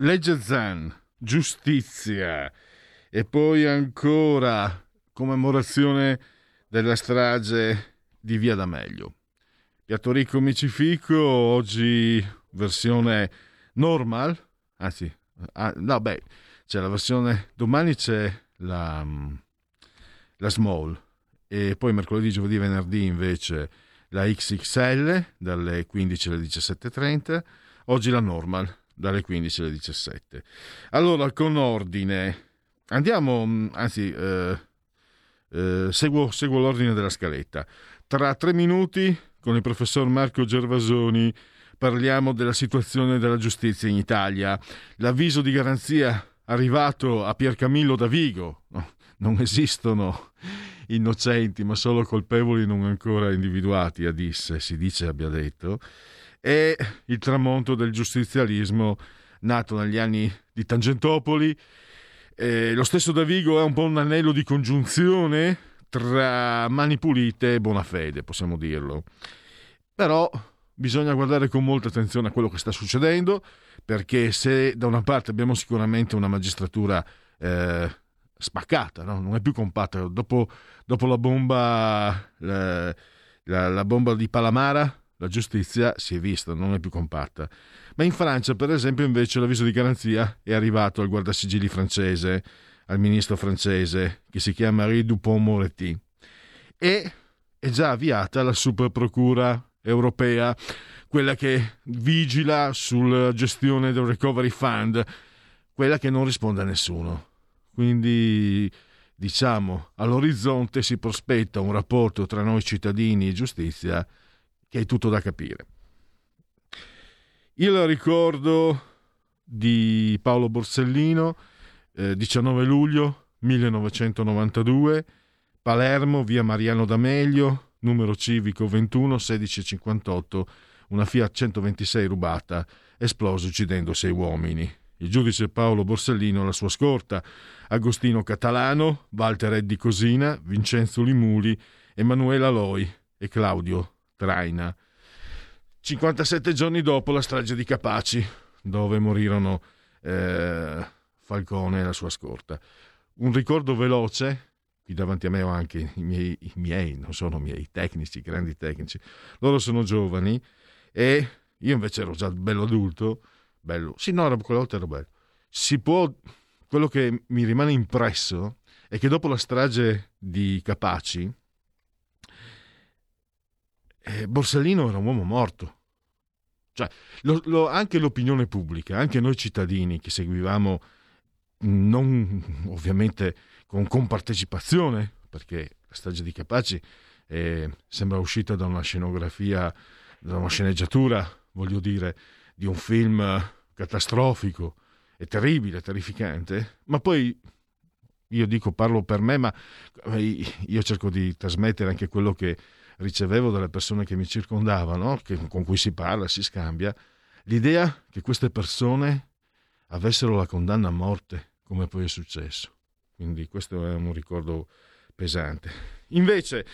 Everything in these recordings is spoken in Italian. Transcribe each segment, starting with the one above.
Legge Zan, giustizia e poi ancora commemorazione della strage di Via D'Amelio. Piatto ricco micifico, oggi versione normal, anzi, ah, no beh, c'è la versione, domani c'è la, la small e poi mercoledì, giovedì venerdì invece la XXL dalle 15 alle 17.30, oggi la normal dalle 15 alle 17. Allora, con ordine, andiamo, mm, anzi, eh, eh, seguo, seguo l'ordine della scaletta. Tra tre minuti, con il professor Marco Gervasoni, parliamo della situazione della giustizia in Italia. L'avviso di garanzia arrivato a Piercamillo da Vigo. No, non esistono innocenti, ma solo colpevoli non ancora individuati, a disse, si dice abbia detto è il tramonto del giustizialismo nato negli anni di Tangentopoli. Eh, lo stesso Davigo è un po' un anello di congiunzione tra mani pulite e buona fede, possiamo dirlo. Però bisogna guardare con molta attenzione a quello che sta succedendo, perché se da una parte abbiamo sicuramente una magistratura eh, spaccata, no? non è più compatta, dopo, dopo la bomba, la, la, la bomba di Palamara, la giustizia si è vista, non è più compatta. Ma in Francia, per esempio, invece l'avviso di garanzia è arrivato al guardasigilli francese, al ministro francese, che si chiama Marie Dupont-Moretti, e è già avviata la super procura europea, quella che vigila sulla gestione del recovery fund, quella che non risponde a nessuno. Quindi diciamo all'orizzonte si prospetta un rapporto tra noi cittadini e giustizia che è tutto da capire. Il ricordo di Paolo Borsellino, eh, 19 luglio 1992, Palermo, via Mariano D'Amelio, numero civico 21 1658, una Fiat 126 rubata, esplosa uccidendo sei uomini. Il giudice Paolo Borsellino, la sua scorta, Agostino Catalano, Walter Eddi Cosina, Vincenzo Limuli, Emanuela Loi e Claudio traina. 57 giorni dopo la strage di Capaci, dove morirono eh, Falcone e la sua scorta. Un ricordo veloce, qui davanti a me ho anche i miei, i miei, non sono miei tecnici, grandi tecnici, loro sono giovani e io invece ero già bello adulto, bello, sì no, quella volta ero bello. Si può, quello che mi rimane impresso è che dopo la strage di Capaci, eh, Borsellino era un uomo morto. Cioè, lo, lo, anche l'opinione pubblica, anche noi cittadini che seguivamo, non ovviamente con compartecipazione, perché la strage di Capaci eh, sembra uscita da una scenografia, da una sceneggiatura, voglio dire, di un film catastrofico e terribile, terrificante, ma poi io dico, parlo per me, ma io cerco di trasmettere anche quello che ricevevo dalle persone che mi circondavano, che, con cui si parla, si scambia, l'idea che queste persone avessero la condanna a morte, come poi è successo. Quindi questo è un ricordo pesante. Invece,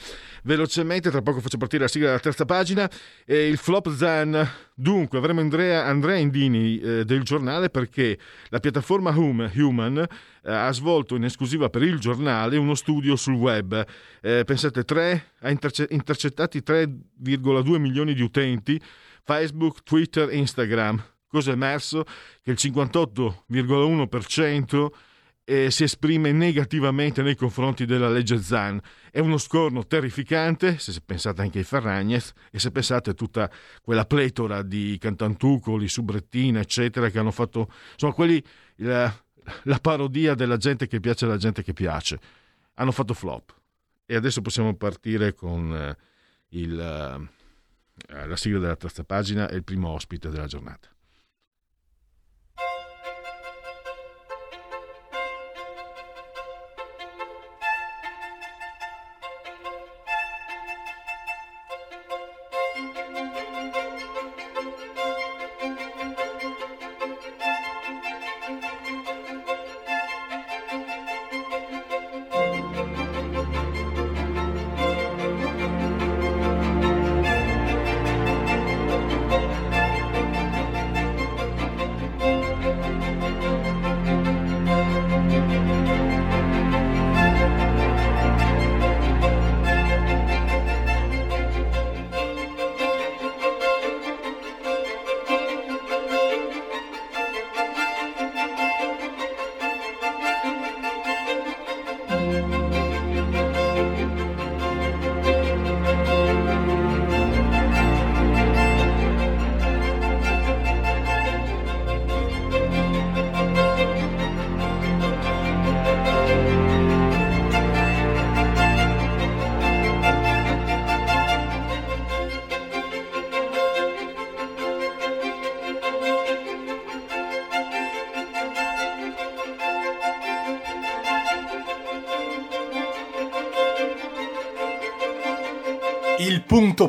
velocemente, tra poco faccio partire la sigla della terza pagina, eh, il flop Zan. Dunque, avremo Andrea, Andrea Indini eh, del giornale perché la piattaforma Hum, Human eh, ha svolto in esclusiva per il giornale uno studio sul web. Eh, pensate, tre, ha interce- intercettati 3,2 milioni di utenti, Facebook, Twitter e Instagram. Cosa è emerso? Che il 58,1% eh, si esprime negativamente nei confronti della legge Zan. È uno scorno terrificante, se pensate anche ai Ferragnez e se pensate a tutta quella pletora di cantantucoli, subrettina, eccetera, che hanno fatto, sono quelli, la, la parodia della gente che piace alla gente che piace. Hanno fatto flop. E adesso possiamo partire con eh, il, eh, la sigla della terza pagina e il primo ospite della giornata.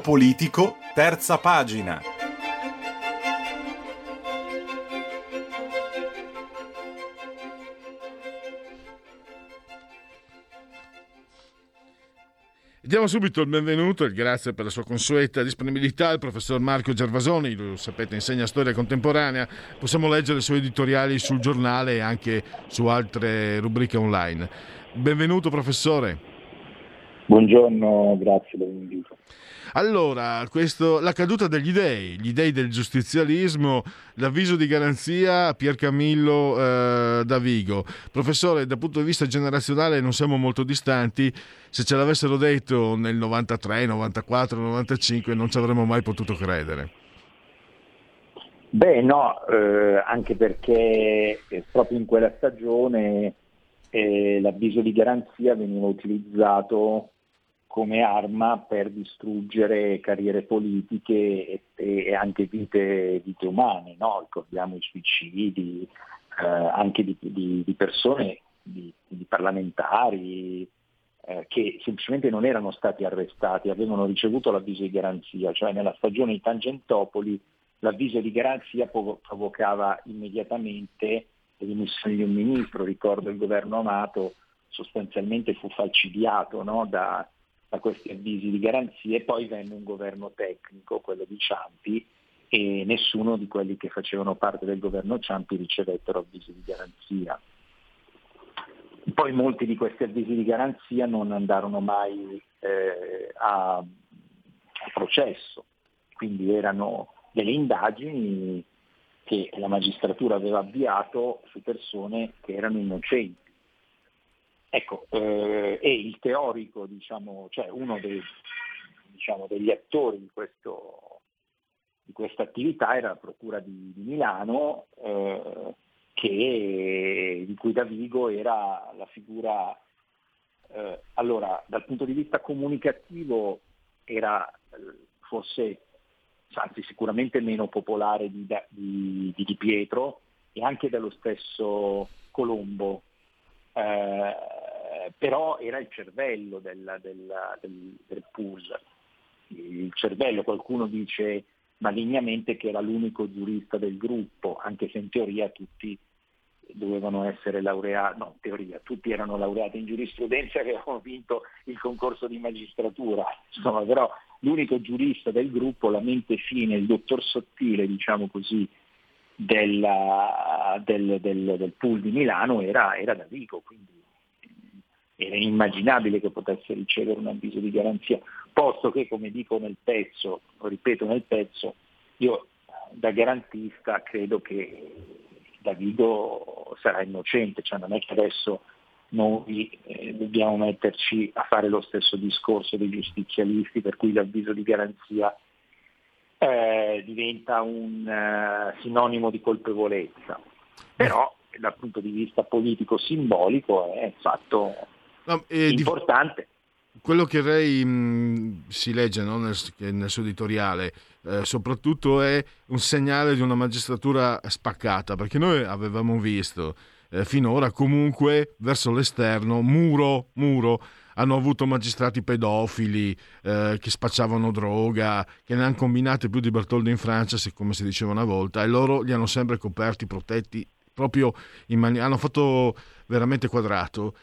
Politico, terza pagina. Diamo subito il benvenuto e grazie per la sua consueta disponibilità al professor Marco Gervasoni, lo sapete insegna storia contemporanea, possiamo leggere i suoi editoriali sul giornale e anche su altre rubriche online. Benvenuto professore. Buongiorno, grazie per l'invito. Allora, questo, la caduta degli dei, gli dei del giustizialismo, l'avviso di garanzia Pier Camillo eh, da Vigo. Professore, dal punto di vista generazionale non siamo molto distanti, se ce l'avessero detto nel 93, 94, 95 non ci avremmo mai potuto credere. Beh no, eh, anche perché eh, proprio in quella stagione eh, l'avviso di garanzia veniva utilizzato come arma per distruggere carriere politiche e, anche vite, vite umane, no? ricordiamo i suicidi eh, anche di, di, di persone, di, di parlamentari eh, che semplicemente non erano stati arrestati, avevano ricevuto l'avviso di garanzia, cioè nella stagione di Tangentopoli l'avviso di garanzia provocava immediatamente l'emissione di un ministro, ricordo il governo Amato sostanzialmente fu falcidiato no? da, a questi avvisi di garanzia e poi venne un governo tecnico, quello di Ciampi, e nessuno di quelli che facevano parte del governo Ciampi ricevettero avvisi di garanzia. Poi molti di questi avvisi di garanzia non andarono mai eh, a, a processo, quindi erano delle indagini che la magistratura aveva avviato su persone che erano innocenti. Ecco, eh, e il teorico, diciamo, cioè uno dei, diciamo, degli attori di, questa attività era la Procura di, di Milano, eh, che, di cui Davigo era la figura, eh, allora dal punto di vista comunicativo era forse, anzi sicuramente meno popolare di, di, di Pietro e anche dello stesso Colombo. Eh, però era il cervello del, del, del, del pool. Il cervello, qualcuno dice malignamente che era l'unico giurista del gruppo, anche se in teoria tutti dovevano essere laureati, no, teoria, tutti erano laureati in giurisprudenza e avevano vinto il concorso di magistratura, insomma, però l'unico giurista del gruppo, la mente fine, il dottor sottile, diciamo così, della, del, del, del, pool di Milano era, era Davico, quindi era inimmaginabile che potesse ricevere un avviso di garanzia, posto che, come dico nel pezzo, lo ripeto nel pezzo, io da garantista credo che Davido sarà innocente, cioè non è che adesso noi eh, dobbiamo metterci a fare lo stesso discorso dei giustizialisti per cui l'avviso di garanzia eh, diventa un uh, sinonimo di colpevolezza. Però dal punto di vista politico simbolico è fatto no, importante. Quello che lei mh, si legge no, nel, nel, suo editoriale eh, soprattutto è un segnale di una magistratura spaccata, perché noi avevamo visto eh, finora comunque verso l'esterno muro, muro hanno avuto magistrati pedofili eh, che spacciavano droga, che ne hanno combinate più di Bertoldo in Francia, come si diceva una volta, e loro li hanno sempre coperti, protetti, proprio in maniera... hanno fatto veramente quadrato.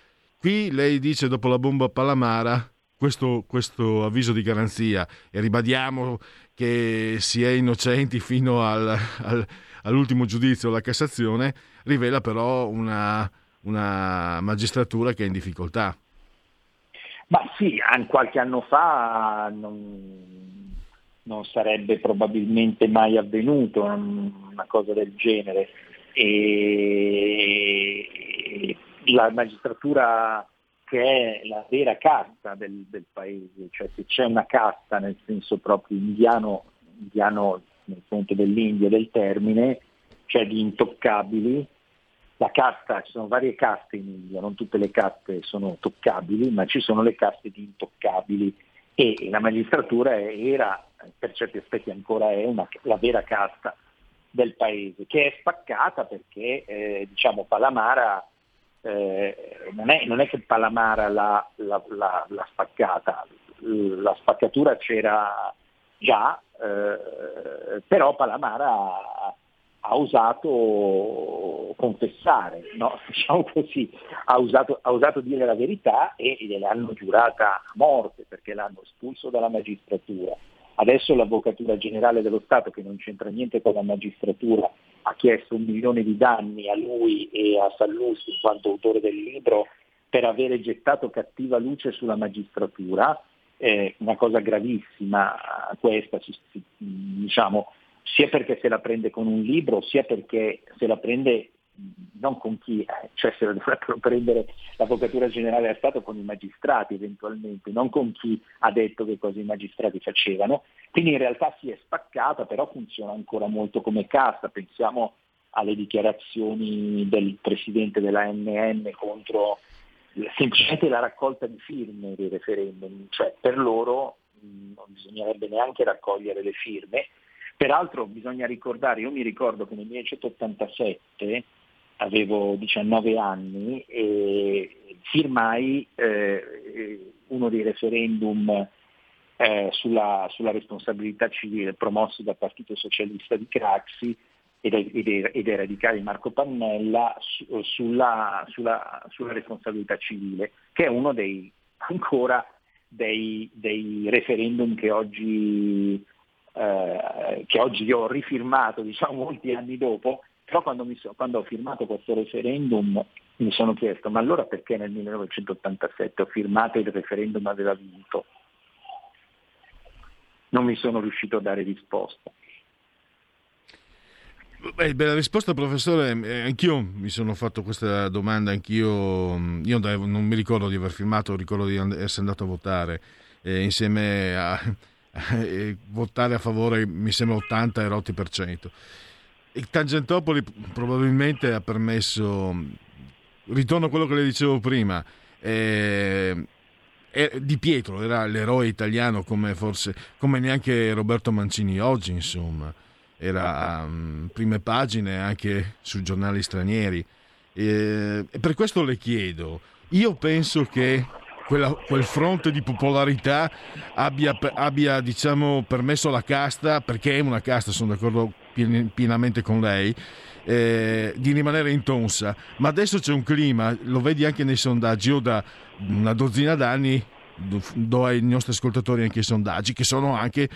Qui lei dice dopo la bomba a Palamara questo, questo, avviso di garanzia e ribadiamo che si è innocenti fino al, al, all'ultimo giudizio, la Cassazione, rivela però una, una magistratura che è in difficoltà. Ma sì, qualche anno fa non, non sarebbe probabilmente mai avvenuto una cosa del genere. E la magistratura che è la vera casta del, del, paese, cioè se c'è una casta nel senso proprio indiano, indiano nel senso dell'India del termine, cioè di intoccabili, la casta, ci sono varie caste in India, non tutte le caste sono toccabili, ma ci sono le caste di intoccabili. E la magistratura era, per certi aspetti ancora è, una, la vera casta del paese, che è spaccata perché eh, diciamo Palamara eh, non, è, non, è, che Palamara l'ha, l'ha, l'ha, l'ha, spaccata, la spaccatura c'era già, eh, però Palamara ha osato confessare, no? diciamo così, ha usato, ha usato, dire la verità e gliel'hanno giurata a morte perché l'hanno espulso dalla magistratura. Adesso l'Avvocatura Generale dello Stato, che non c'entra niente con la magistratura, ha chiesto un milione di danni a lui e a Sallusti in quanto autore del libro per avere gettato cattiva luce sulla magistratura, eh, una cosa gravissima questa, diciamo, sia perché se la prende con un libro, sia perché se la prende non con chi, eh, cioè se la dovrebbero prendere l'Avvocatura Generale dello Stato con i magistrati eventualmente, non con chi ha detto che cosa i magistrati facevano. Quindi in realtà si è spaccata, però funziona ancora molto come casta. Pensiamo alle dichiarazioni del presidente della NN contro semplicemente la raccolta di firme dei referendum, cioè per loro non bisognerebbe neanche raccogliere le firme, Peraltro bisogna ricordare, io mi ricordo che nel 1987 avevo 19 anni e firmai eh, uno dei referendum eh, sulla, sulla, responsabilità civile promossi dal Partito Socialista di Craxi e dai, radicali Marco Pannella su, sulla, sulla, sulla, responsabilità civile, che è uno dei, ancora dei, dei referendum che oggi eh, che oggi io ho rifirmato diciamo, molti anni dopo, però quando, so, quando, ho firmato questo referendum mi sono chiesto ma allora perché nel 1987 ho firmato il referendum aveva vinto? Non mi sono riuscito a dare risposta. Beh, bella risposta professore, eh, anch'io mi sono fatto questa domanda, anch'io io non mi ricordo di aver firmato, ricordo di essere andato a votare eh, insieme a, e votare a favore mi sembra 80 e rotti per cento. Il Tangentopoli probabilmente ha permesso, ritorno a quello che le dicevo prima, eh, Di Pietro era l'eroe italiano come forse, come neanche Roberto Mancini oggi insomma, era um, prime pagine anche sui giornali stranieri. E, e per questo le chiedo, io penso che quella, quel fronte di popolarità abbia, abbia diciamo, permesso alla casta, perché è una casta, sono d'accordo pienamente con lei, eh, di rimanere intonsa. Ma adesso c'è un clima, lo vedi anche nei sondaggi, io da una dozzina d'anni do ai nostri ascoltatori anche i sondaggi che sono anche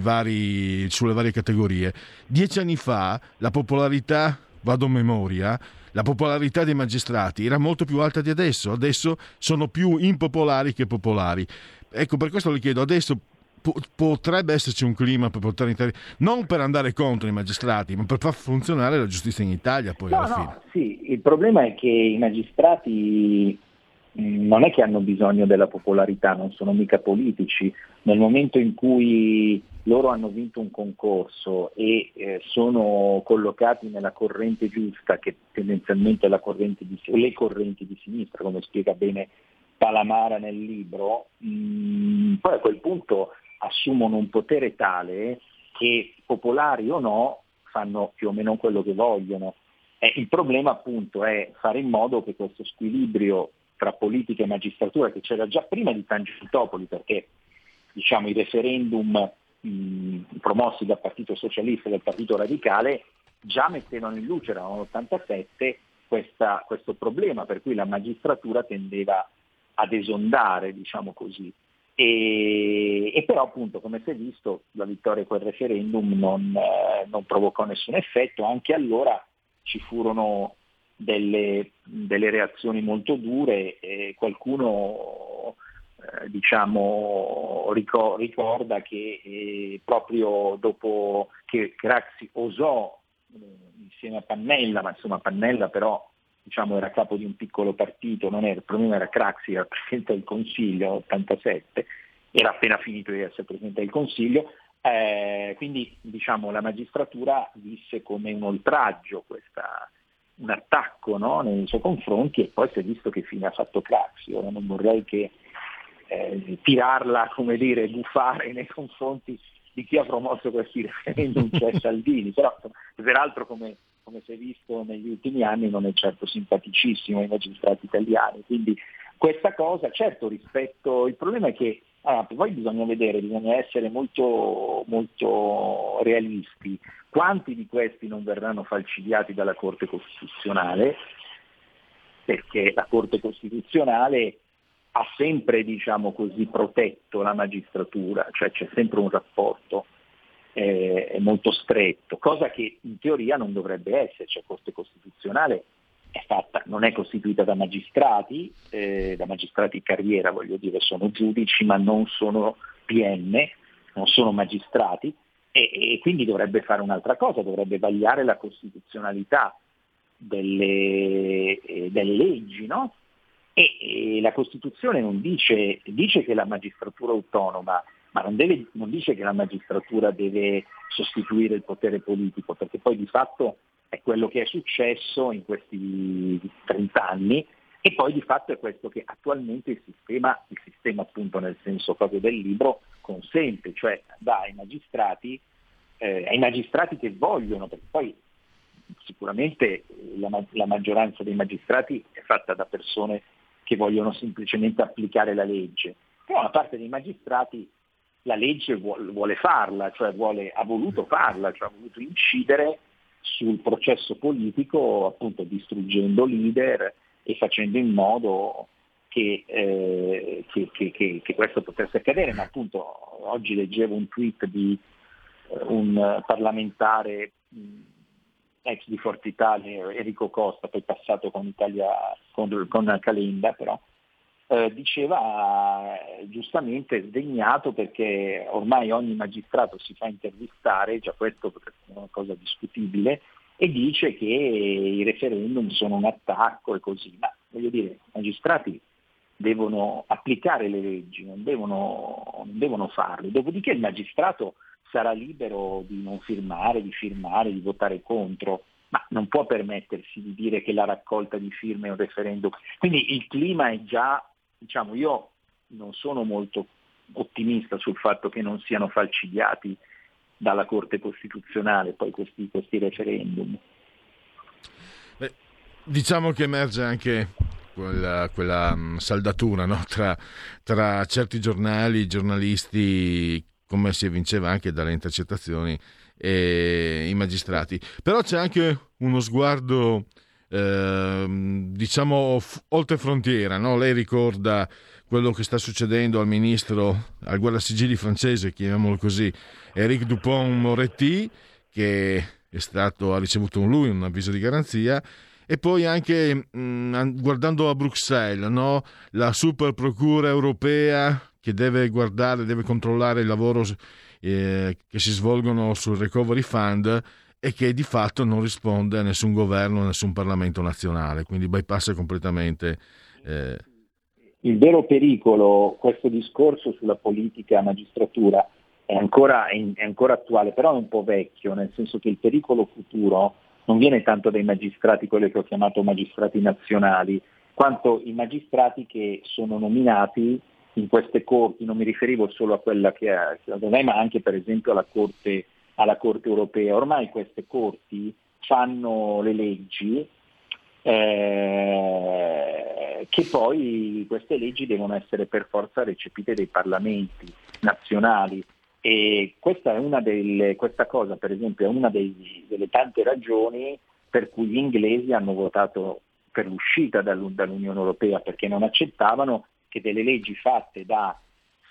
vari, sulle varie categorie. Dieci anni fa la popolarità, vado a memoria, la popolarità dei magistrati era molto più alta di adesso, adesso sono più impopolari che popolari. Ecco, per questo le chiedo, adesso potrebbe esserci un clima per portare in Italia, non per andare contro i magistrati, ma per far funzionare la giustizia in Italia poi no, alla no, fine. Sì, il problema è che i magistrati mm, non è che hanno bisogno della popolarità, non sono mica politici. Nel momento in cui loro hanno vinto un concorso e eh, sono collocati nella corrente giusta, che tendenzialmente è la corrente di, le correnti di sinistra, come spiega bene Palamara nel libro, mh, mm, poi a quel punto assumono un potere tale che popolari o no fanno più o meno quello che vogliono. Eh, il problema appunto è fare in modo che questo squilibrio tra politica e magistratura, che c'era già prima di Tangentopoli, perché diciamo, i referendum mh, promossi dal Partito Socialista e dal Partito Radicale già mettevano in luce, erano l'87, questa, questo problema per cui la magistratura tendeva ad esondare, diciamo così. E, e, però appunto come si è visto la vittoria di quel referendum non, eh, non provocò nessun effetto, anche allora ci furono delle, delle reazioni molto dure e qualcuno eh, diciamo, ricorda che eh, proprio dopo che Craxi osò eh, insieme a Pannella, ma insomma Pannella però diciamo, era capo di un piccolo partito, non era, il problema era Craxi, era Presidente del Consiglio, 87, era appena finito di essere Presidente del Consiglio, eh, quindi diciamo, la magistratura visse come un oltraggio, questa, un attacco no, nei suoi confronti e poi si è visto che fine ha fatto Craxi. Ora non vorrei che eh, tirarla, come dire, buffare nei confronti di chi ha promosso questi referendum, cioè Salvini, però peraltro come come si è visto negli ultimi anni, non è certo simpaticissimo ai magistrati italiani. Quindi questa cosa, certo, rispetto, il problema è che ah, poi bisogna vedere, bisogna essere molto, molto realisti. Quanti di questi non verranno falcidiati dalla Corte Costituzionale? Perché la Corte Costituzionale ha sempre, diciamo così, protetto la magistratura, cioè c'è sempre un rapporto eh, molto stretto, cosa che in teoria non dovrebbe essere, cioè Corte Costituzionale è fatta, non è costituita da magistrati, eh, da magistrati in carriera voglio dire, sono giudici ma non sono PM, non sono magistrati e, e quindi dovrebbe fare un'altra cosa, dovrebbe vagliare la costituzionalità delle, eh, delle leggi, no? E, e, la Costituzione non dice, dice che la magistratura autonoma ma non, deve, non dice che la magistratura deve sostituire il potere politico, perché poi di fatto è quello che è successo in questi 30 anni e poi di fatto è questo che attualmente il sistema, il sistema appunto nel senso proprio del libro, consente, cioè dà ai magistrati, eh, ai magistrati che vogliono, perché poi sicuramente la, la maggioranza dei magistrati è fatta da persone che vogliono semplicemente applicare la legge, però una parte dei magistrati la legge vuole, vuole farla, cioè vuole, ha voluto farla, cioè ha voluto incidere sul processo politico appunto distruggendo leader e facendo in modo che, eh, che, che, che, questo potesse accadere, ma appunto oggi leggevo un tweet di eh, un parlamentare mh, ex di Forza Italia, Enrico Costa, poi passato con, Italia, con, con Calenda però, eh, diceva eh, giustamente sdegnato perché ormai ogni magistrato si fa intervistare, già questo è una cosa discutibile, e dice che i referendum sono un attacco e così, ma voglio dire, i magistrati devono applicare le leggi, non devono, non devono farlo, dopodiché il magistrato sarà libero di non firmare, di firmare, di votare contro, ma non può permettersi di dire che la raccolta di firme è un referendum. Quindi il clima è già diciamo, io non sono molto ottimista sul fatto che non siano falcidiati dalla Corte Costituzionale poi questi, questi referendum. Beh, diciamo che emerge anche quella, quella um, saldatura no? tra, tra, certi giornali, giornalisti, come si evinceva anche dalle intercettazioni, e i magistrati. Però c'è anche uno sguardo Ehm, diciamo f- oltre frontiera. No? Lei ricorda quello che sta succedendo al ministro, al guardasigilli francese, chiamiamolo così, Eric Dupont-Moretti, che stato, ha ricevuto lui un avviso di garanzia, e poi anche mh, mm, guardando a Bruxelles, no? la super procura europea che deve guardare, deve controllare il lavoro eh, che si svolgono sul Recovery Fund e che di fatto non risponde a nessun governo, a nessun Parlamento nazionale, quindi bypassa completamente. Eh... Il vero pericolo, questo discorso sulla politica magistratura è ancora, è ancora attuale, però è un po' vecchio, nel senso che il pericolo futuro non viene tanto dai magistrati, quelli che ho chiamato magistrati nazionali, quanto i magistrati che sono nominati in queste corti, non mi riferivo solo a quella che è ma anche per esempio alla corte, alla corte, europea. Ormai queste corti fanno le leggi eh, che poi queste leggi devono essere per forza recepite dai parlamenti nazionali. E questa, è una delle, questa cosa, per esempio, è una dei, delle tante ragioni per cui gli inglesi hanno votato per l'uscita dall'Unione Europea, perché non accettavano che delle leggi fatte da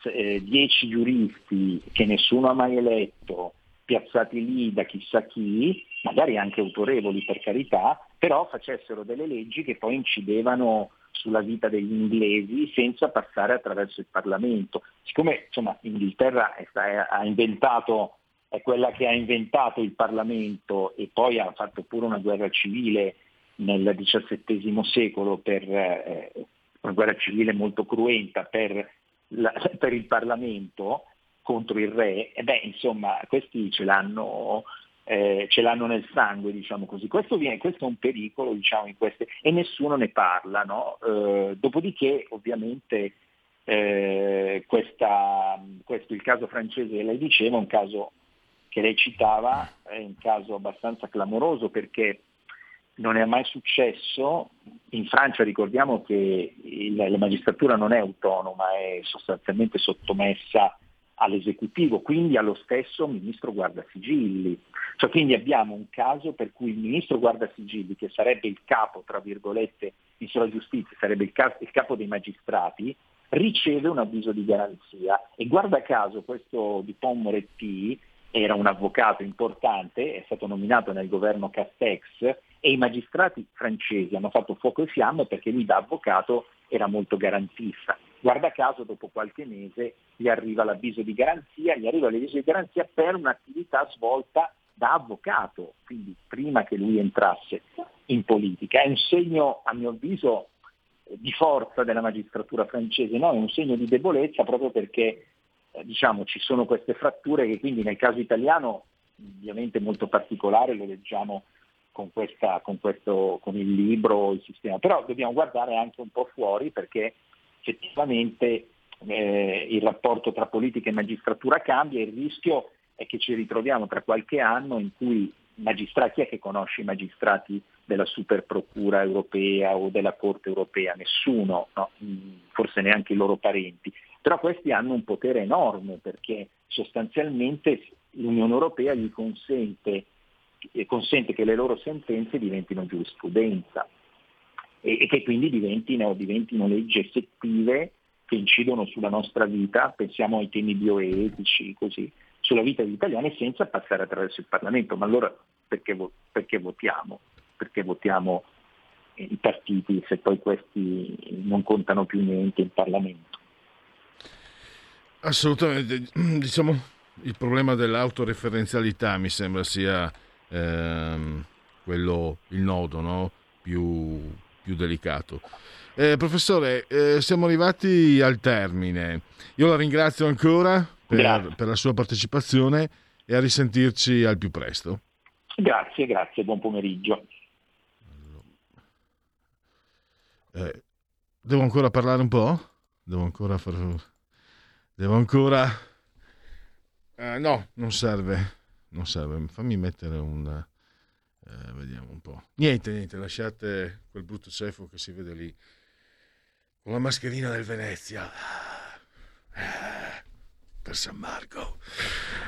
eh, dieci giuristi che nessuno ha mai eletto, piazzati lì da chissà chi, magari anche autorevoli per carità, però facessero delle leggi che poi incidevano sulla vita degli inglesi senza passare attraverso il Parlamento. Siccome insomma, Inghilterra è, inventato, è quella che ha inventato il Parlamento e poi ha fatto pure una guerra civile nel XVII secolo per eh, una guerra civile molto cruenta per, la, per, il Parlamento contro il re, e beh, insomma, questi ce l'hanno, eh, ce l'hanno nel sangue, diciamo così. Questo, viene, questo è un pericolo, diciamo, queste, e nessuno ne parla, no? eh, dopodiché, ovviamente, eh, questa, questo, il caso francese che lei diceva, un caso che lei citava, è un caso abbastanza clamoroso perché non è mai successo. In Francia ricordiamo che il, la magistratura non è autonoma, è sostanzialmente sottomessa all'esecutivo, quindi allo stesso ministro guardasigilli. Cioè, quindi abbiamo un caso per cui il ministro guardasigilli, che sarebbe il capo, tra virgolette, ministro della giustizia, sarebbe il, capo, il capo dei magistrati, riceve un avviso di garanzia e guarda caso questo Dupont Moretti era un avvocato importante, è stato nominato nel governo Castex e i magistrati francesi hanno fatto fuoco e fiamme perché lui da avvocato era molto garantista. Guarda caso dopo qualche mese gli arriva l'avviso di garanzia, gli arriva l'avviso di garanzia per un'attività svolta da avvocato, quindi prima che lui entrasse in politica. È un segno, a mio avviso, di forza della magistratura francese, no? è un segno di debolezza proprio perché eh, diciamo, ci sono queste fratture che quindi nel caso italiano ovviamente molto particolare, lo leggiamo con, questa, con, questo, con il libro, il sistema, però dobbiamo guardare anche un po' fuori perché effettivamente eh, il rapporto tra politica e magistratura cambia e il rischio è che ci ritroviamo tra qualche anno in cui magistrati, chi è che conosce i magistrati della Superprocura europea o della Corte europea? Nessuno, no? forse neanche i loro parenti. Però questi hanno un potere enorme perché sostanzialmente l'Unione Europea gli consente consente che le loro sentenze diventino giurisprudenza e, e che quindi diventino, diventino leggi effettive che incidono sulla nostra vita, pensiamo ai temi bioetici, così, sulla vita degli italiani senza passare attraverso il Parlamento. Ma allora perché, perché votiamo? Perché votiamo i partiti se poi questi non contano più niente in Parlamento? Assolutamente, diciamo il problema dell'autoreferenzialità mi sembra sia ehm, quello, il nodo no? più, più, delicato. Eh, professore, eh, siamo arrivati al termine. Io la ringrazio ancora per, per, la sua partecipazione e a risentirci al più presto. Grazie, grazie, buon pomeriggio. Eh, devo ancora parlare un po'? Devo ancora far... Devo ancora... Uh, no, non serve non serve. Fammi mettere un... Eh, vediamo un po'. Niente, niente, lasciate quel brutto cefo che si vede lì. Con la mascherina del Venezia. Eh, per San Marco.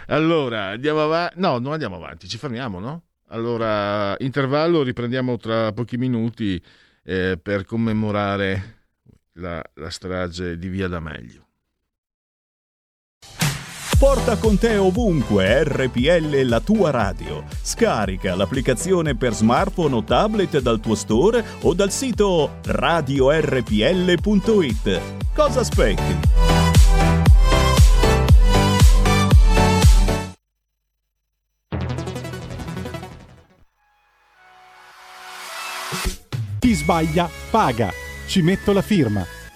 Allora, andiamo avanti. No, non andiamo avanti, ci fermiamo, no? Allora, intervallo, riprendiamo tra pochi minuti eh, per commemorare la, la strage di Via D'Amelio. Porta con te ovunque RPL la tua radio. Scarica l'applicazione per smartphone o tablet dal tuo store o dal sito radiorpl.it. Cosa aspetti? Chi sbaglia paga. Ci metto la firma.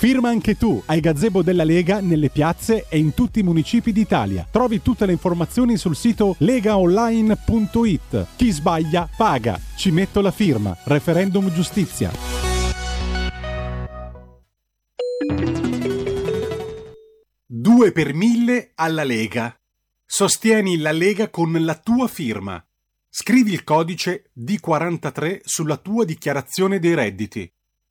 Firma anche tu ai gazebo della Lega nelle piazze e in tutti i municipi d'Italia. Trovi tutte le informazioni sul sito legaonline.it. Chi sbaglia paga. Ci metto la firma. Referendum giustizia. Due per mille alla Lega. Sostieni la Lega con la tua firma. Scrivi il codice D43 sulla tua dichiarazione dei redditi.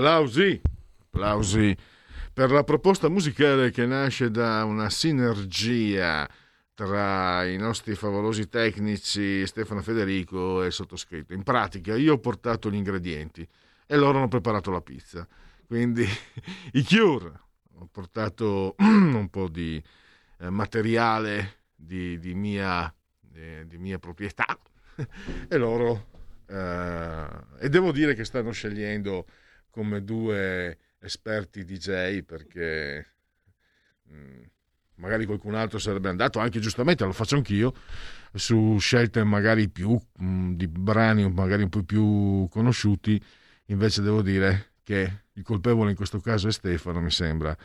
Applausi, applausi per la proposta musicale che nasce da una sinergia tra i nostri favolosi tecnici Stefano Federico e il sottoscritto. In pratica io ho portato gli ingredienti e loro hanno preparato la pizza. Quindi i Cure, ho portato un po' di eh, materiale di, di, mia, eh, di, mia, proprietà e loro... Eh, e devo dire che stanno scegliendo come due esperti DJ perché... Mm, magari qualcun altro sarebbe andato, anche giustamente lo faccio anch'io, su scelte magari più mm, di brani magari un po' più conosciuti, invece devo dire che il colpevole in questo caso è Stefano, mi sembra.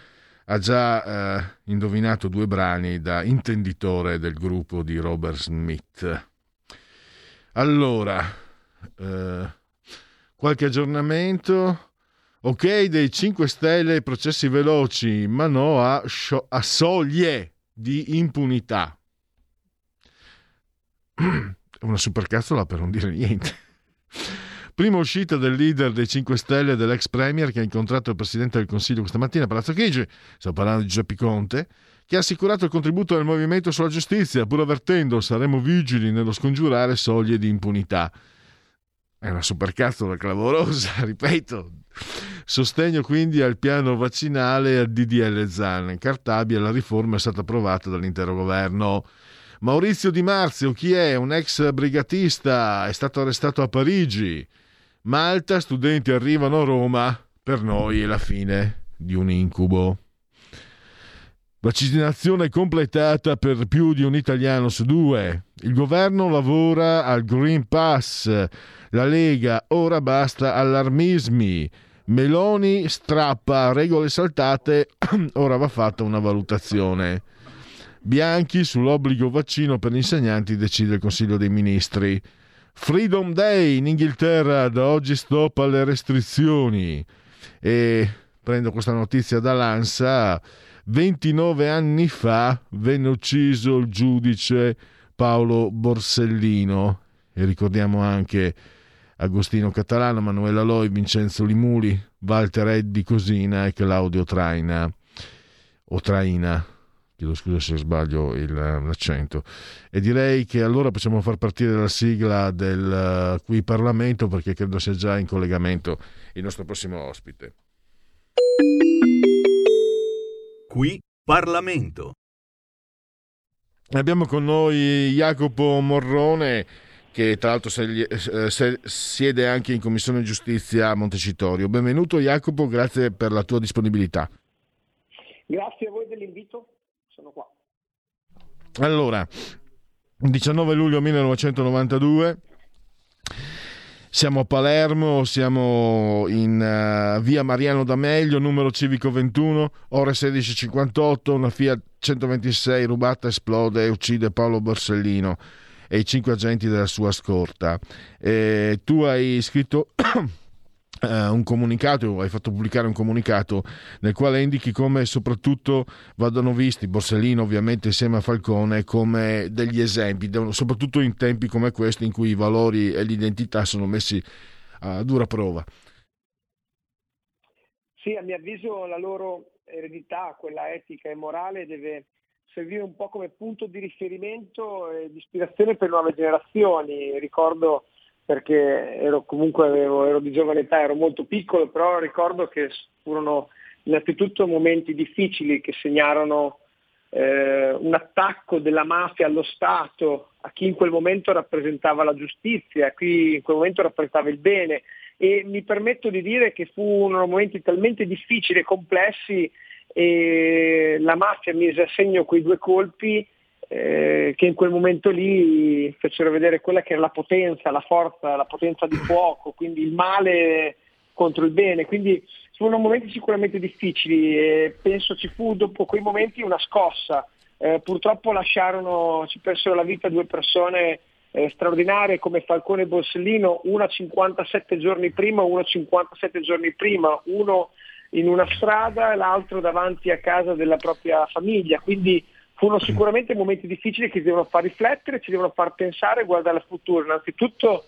Ha già eh, indovinato due brani da intenditore del gruppo di Robert Smith. Allora, eh, qualche aggiornamento? Ok dei 5 Stelle ai processi veloci, ma no a, a soglie di impunità. Una supercazzola per non dire niente. Prima uscita del leader dei 5 Stelle dell'ex Premier che ha incontrato il Presidente del Consiglio questa mattina a Palazzo Chigi, stiamo parlando di Giuseppe Conte, che ha assicurato il contributo del movimento sulla giustizia, pur avvertendo saremo vigili nello scongiurare soglie di impunità. È una supercazzola clamorosa, ripeto. Sostegno quindi al piano vaccinale e al DDL ZAN. In Cartabia la riforma è stata approvata dall'intero governo. Maurizio Di Marzio, chi è? Un ex brigatista, è stato arrestato a Parigi. Malta, studenti arrivano a Roma. Per noi è la fine di un incubo. Vaccinazione completata per più di un italiano su due. Il governo lavora al Green Pass. La Lega ora basta allarmismi. Meloni strappa regole saltate, ora va fatta una valutazione. Bianchi sull'obbligo vaccino per gli insegnanti decide il Consiglio dei Ministri. Freedom Day in Inghilterra, da oggi stop alle restrizioni. E prendo questa notizia dall'ANSA. 29 anni fa venne ucciso il giudice Paolo Borsellino e ricordiamo anche Agostino Catalano, Manuela Loi, Vincenzo Limuli, Walter Eddi Cosina e Claudio Traina. O Traina chiedo scusa se sbaglio il, l'accento. E direi che allora possiamo far partire la sigla del uh, qui Parlamento perché credo sia già in collegamento il nostro prossimo ospite. Qui Parlamento. Abbiamo con noi Jacopo Morrone, che tra l'altro eh, siede anche in Commissione Giustizia a Montecitorio. Benvenuto Jacopo, grazie per la tua disponibilità. Grazie a voi dell'invito, sono qua. Allora, 19 luglio 1992 siamo a Palermo, siamo in uh, via Mariano D'Amelio, numero civico 21, ore 16.58, una Fiat 126 rubata esplode e uccide Paolo Borsellino e i cinque agenti della sua scorta. E tu hai scritto Uh, un comunicato, hai fatto pubblicare un comunicato nel quale indichi come soprattutto vadano visti Borsellino ovviamente insieme a Falcone come degli esempi, soprattutto in tempi come questi in cui i valori e l'identità sono messi a dura prova. Sì, a mio avviso la loro eredità, quella etica e morale, deve servire un po' come punto di riferimento e di ispirazione per nuove generazioni. Ricordo perché ero comunque ero, ero, di giovane età, ero molto piccolo, però ricordo che furono innanzitutto momenti difficili che segnarono eh, un attacco della mafia allo Stato, a chi in quel momento rappresentava la giustizia, a chi in quel momento rappresentava il bene e mi permetto di dire che furono momenti talmente difficili e complessi e la mafia mise a segno quei due colpi eh, che in quel momento lì fecero vedere quella che era la potenza, la forza, la potenza di fuoco, quindi il male contro il bene. Quindi furono momenti sicuramente difficili e penso ci fu dopo quei momenti una scossa. Eh, purtroppo lasciarono, ci persero la vita due persone eh, straordinarie come Falcone e Borsellino, una 57 giorni prima, uno 57 giorni prima, uno in una strada e l'altro davanti a casa della propria famiglia. Quindi furono sicuramente momenti difficili che ci devono far riflettere, ci devono far pensare e guardare al futuro. Innanzitutto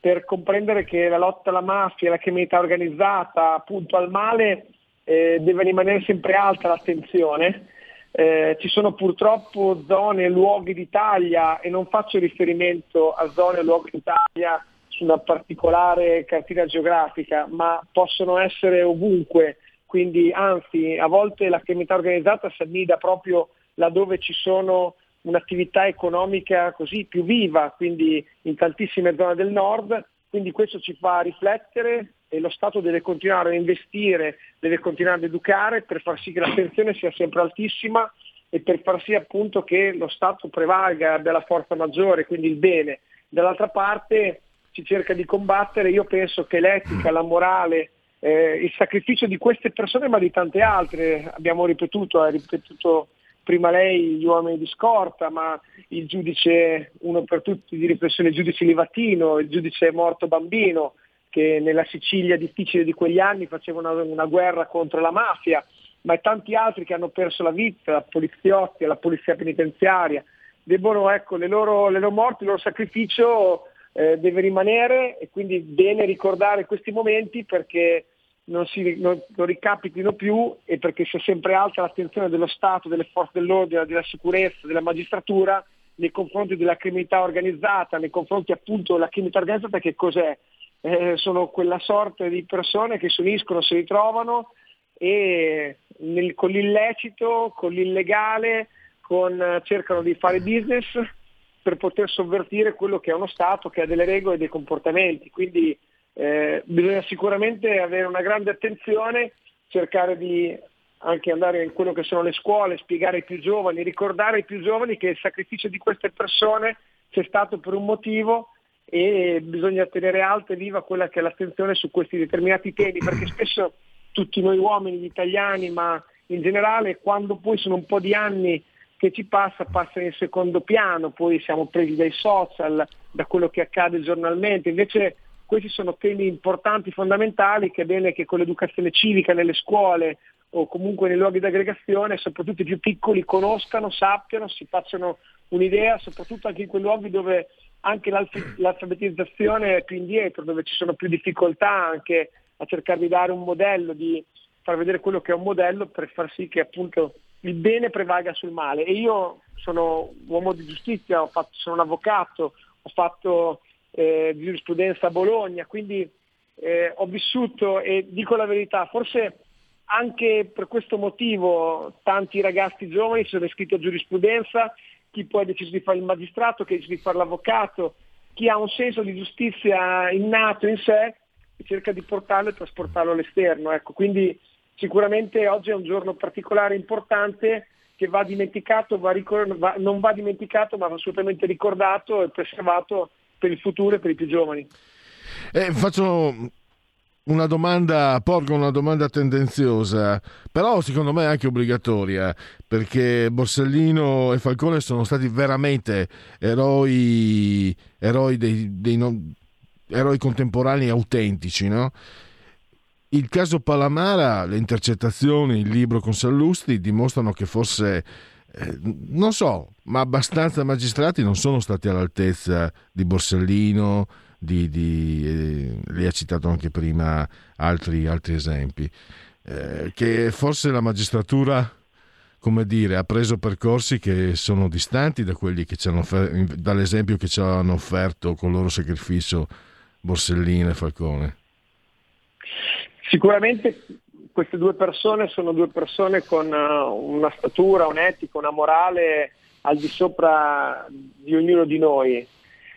per comprendere che la lotta alla mafia, la criminalità organizzata, appunto al male, eh, deve rimanere sempre alta l'attenzione. Eh, ci sono purtroppo zone e luoghi d'Italia, e non faccio riferimento a zone e luoghi d'Italia una particolare cartina geografica, ma possono essere ovunque, quindi anzi a volte la criminalità organizzata si annida proprio laddove ci sono un'attività economica così più viva, quindi in tantissime zone del nord, quindi questo ci fa riflettere e lo Stato deve continuare a investire, deve continuare ad educare per far sì che l'attenzione sia sempre altissima e per far sì appunto che lo Stato prevalga, abbia la forza maggiore, quindi il bene. Dall'altra parte si cerca di combattere, io penso che l'etica, la morale, eh, il sacrificio di queste persone ma di tante altre, abbiamo ripetuto, ha ripetuto prima lei gli uomini di scorta, ma il giudice, uno per tutti di riflessione, il giudice Livatino, il giudice morto bambino, che nella Sicilia difficile di quegli anni faceva una, una guerra contro la mafia, ma tanti altri che hanno perso la vita, poliziotti, la polizia penitenziaria, debbono, ecco, le loro, le loro morti, il loro sacrificio eh, deve rimanere e quindi bene ricordare questi momenti perché non, si, non, non, ricapitino più e perché sia sempre alta l'attenzione dello Stato, delle forze dell'ordine, della sicurezza, della magistratura nei confronti della criminalità organizzata, nei confronti appunto della criminalità organizzata che cos'è? Eh, sono quella sorta di persone che si uniscono, si ritrovano e nel, con l'illecito, con l'illegale, con, cercano di fare business per poter sovvertire quello che è uno Stato che ha delle regole e dei comportamenti. Quindi eh, bisogna sicuramente avere una grande attenzione, cercare di anche andare in quello che sono le scuole, spiegare ai più giovani, ricordare ai più giovani che il sacrificio di queste persone c'è stato per un motivo e bisogna tenere alta e viva quella che è l'attenzione su questi determinati temi, perché spesso tutti noi uomini, gli italiani, ma in generale quando poi sono un po' di anni che ci passa, passa in secondo piano, poi siamo presi dai social, da quello che accade giornalmente, invece questi sono temi importanti, fondamentali, che è bene che con l'educazione civica nelle scuole o comunque nei luoghi di aggregazione, soprattutto i più piccoli, conoscano, sappiano, si facciano un'idea, soprattutto anche in quei luoghi dove anche l'alfabetizzazione è più indietro, dove ci sono più difficoltà anche a cercare di dare un modello, di far vedere quello che è un modello per far sì che appunto il bene prevalga sul male. E io sono uomo di giustizia, fatto, sono un avvocato, ho fatto eh, giurisprudenza a Bologna, quindi eh, ho vissuto e dico la verità, forse anche per questo motivo tanti ragazzi giovani sono iscritti a giurisprudenza, chi poi ha deciso di fare il magistrato, chi ha deciso di fare l'avvocato, chi ha un senso di giustizia innato in sé cerca di portarlo e trasportarlo all'esterno. Ecco, quindi sicuramente oggi è un giorno particolare importante che va dimenticato, va ricor- va, non va dimenticato ma va assolutamente ricordato e preservato per il futuro e per i più giovani. Eh, faccio una domanda, porgo una domanda tendenziosa, però secondo me anche obbligatoria, perché Borsellino e Falcone sono stati veramente eroi, eroi, dei, dei non, eroi contemporanei autentici, no? Il caso Palamara, le intercettazioni, il libro con Sallusti dimostrano che forse eh, non so, ma abbastanza magistrati non sono stati all'altezza di Borsellino, di, di, eh, lei ha citato anche prima altri, altri esempi, eh, che forse la magistratura come dire, ha preso percorsi che sono distanti da che dall'esempio che ci hanno offerto con il loro sacrificio Borsellino e Falcone. Sicuramente queste due persone sono due persone con uh, una statura, un'etica, una morale al di sopra di ognuno di noi.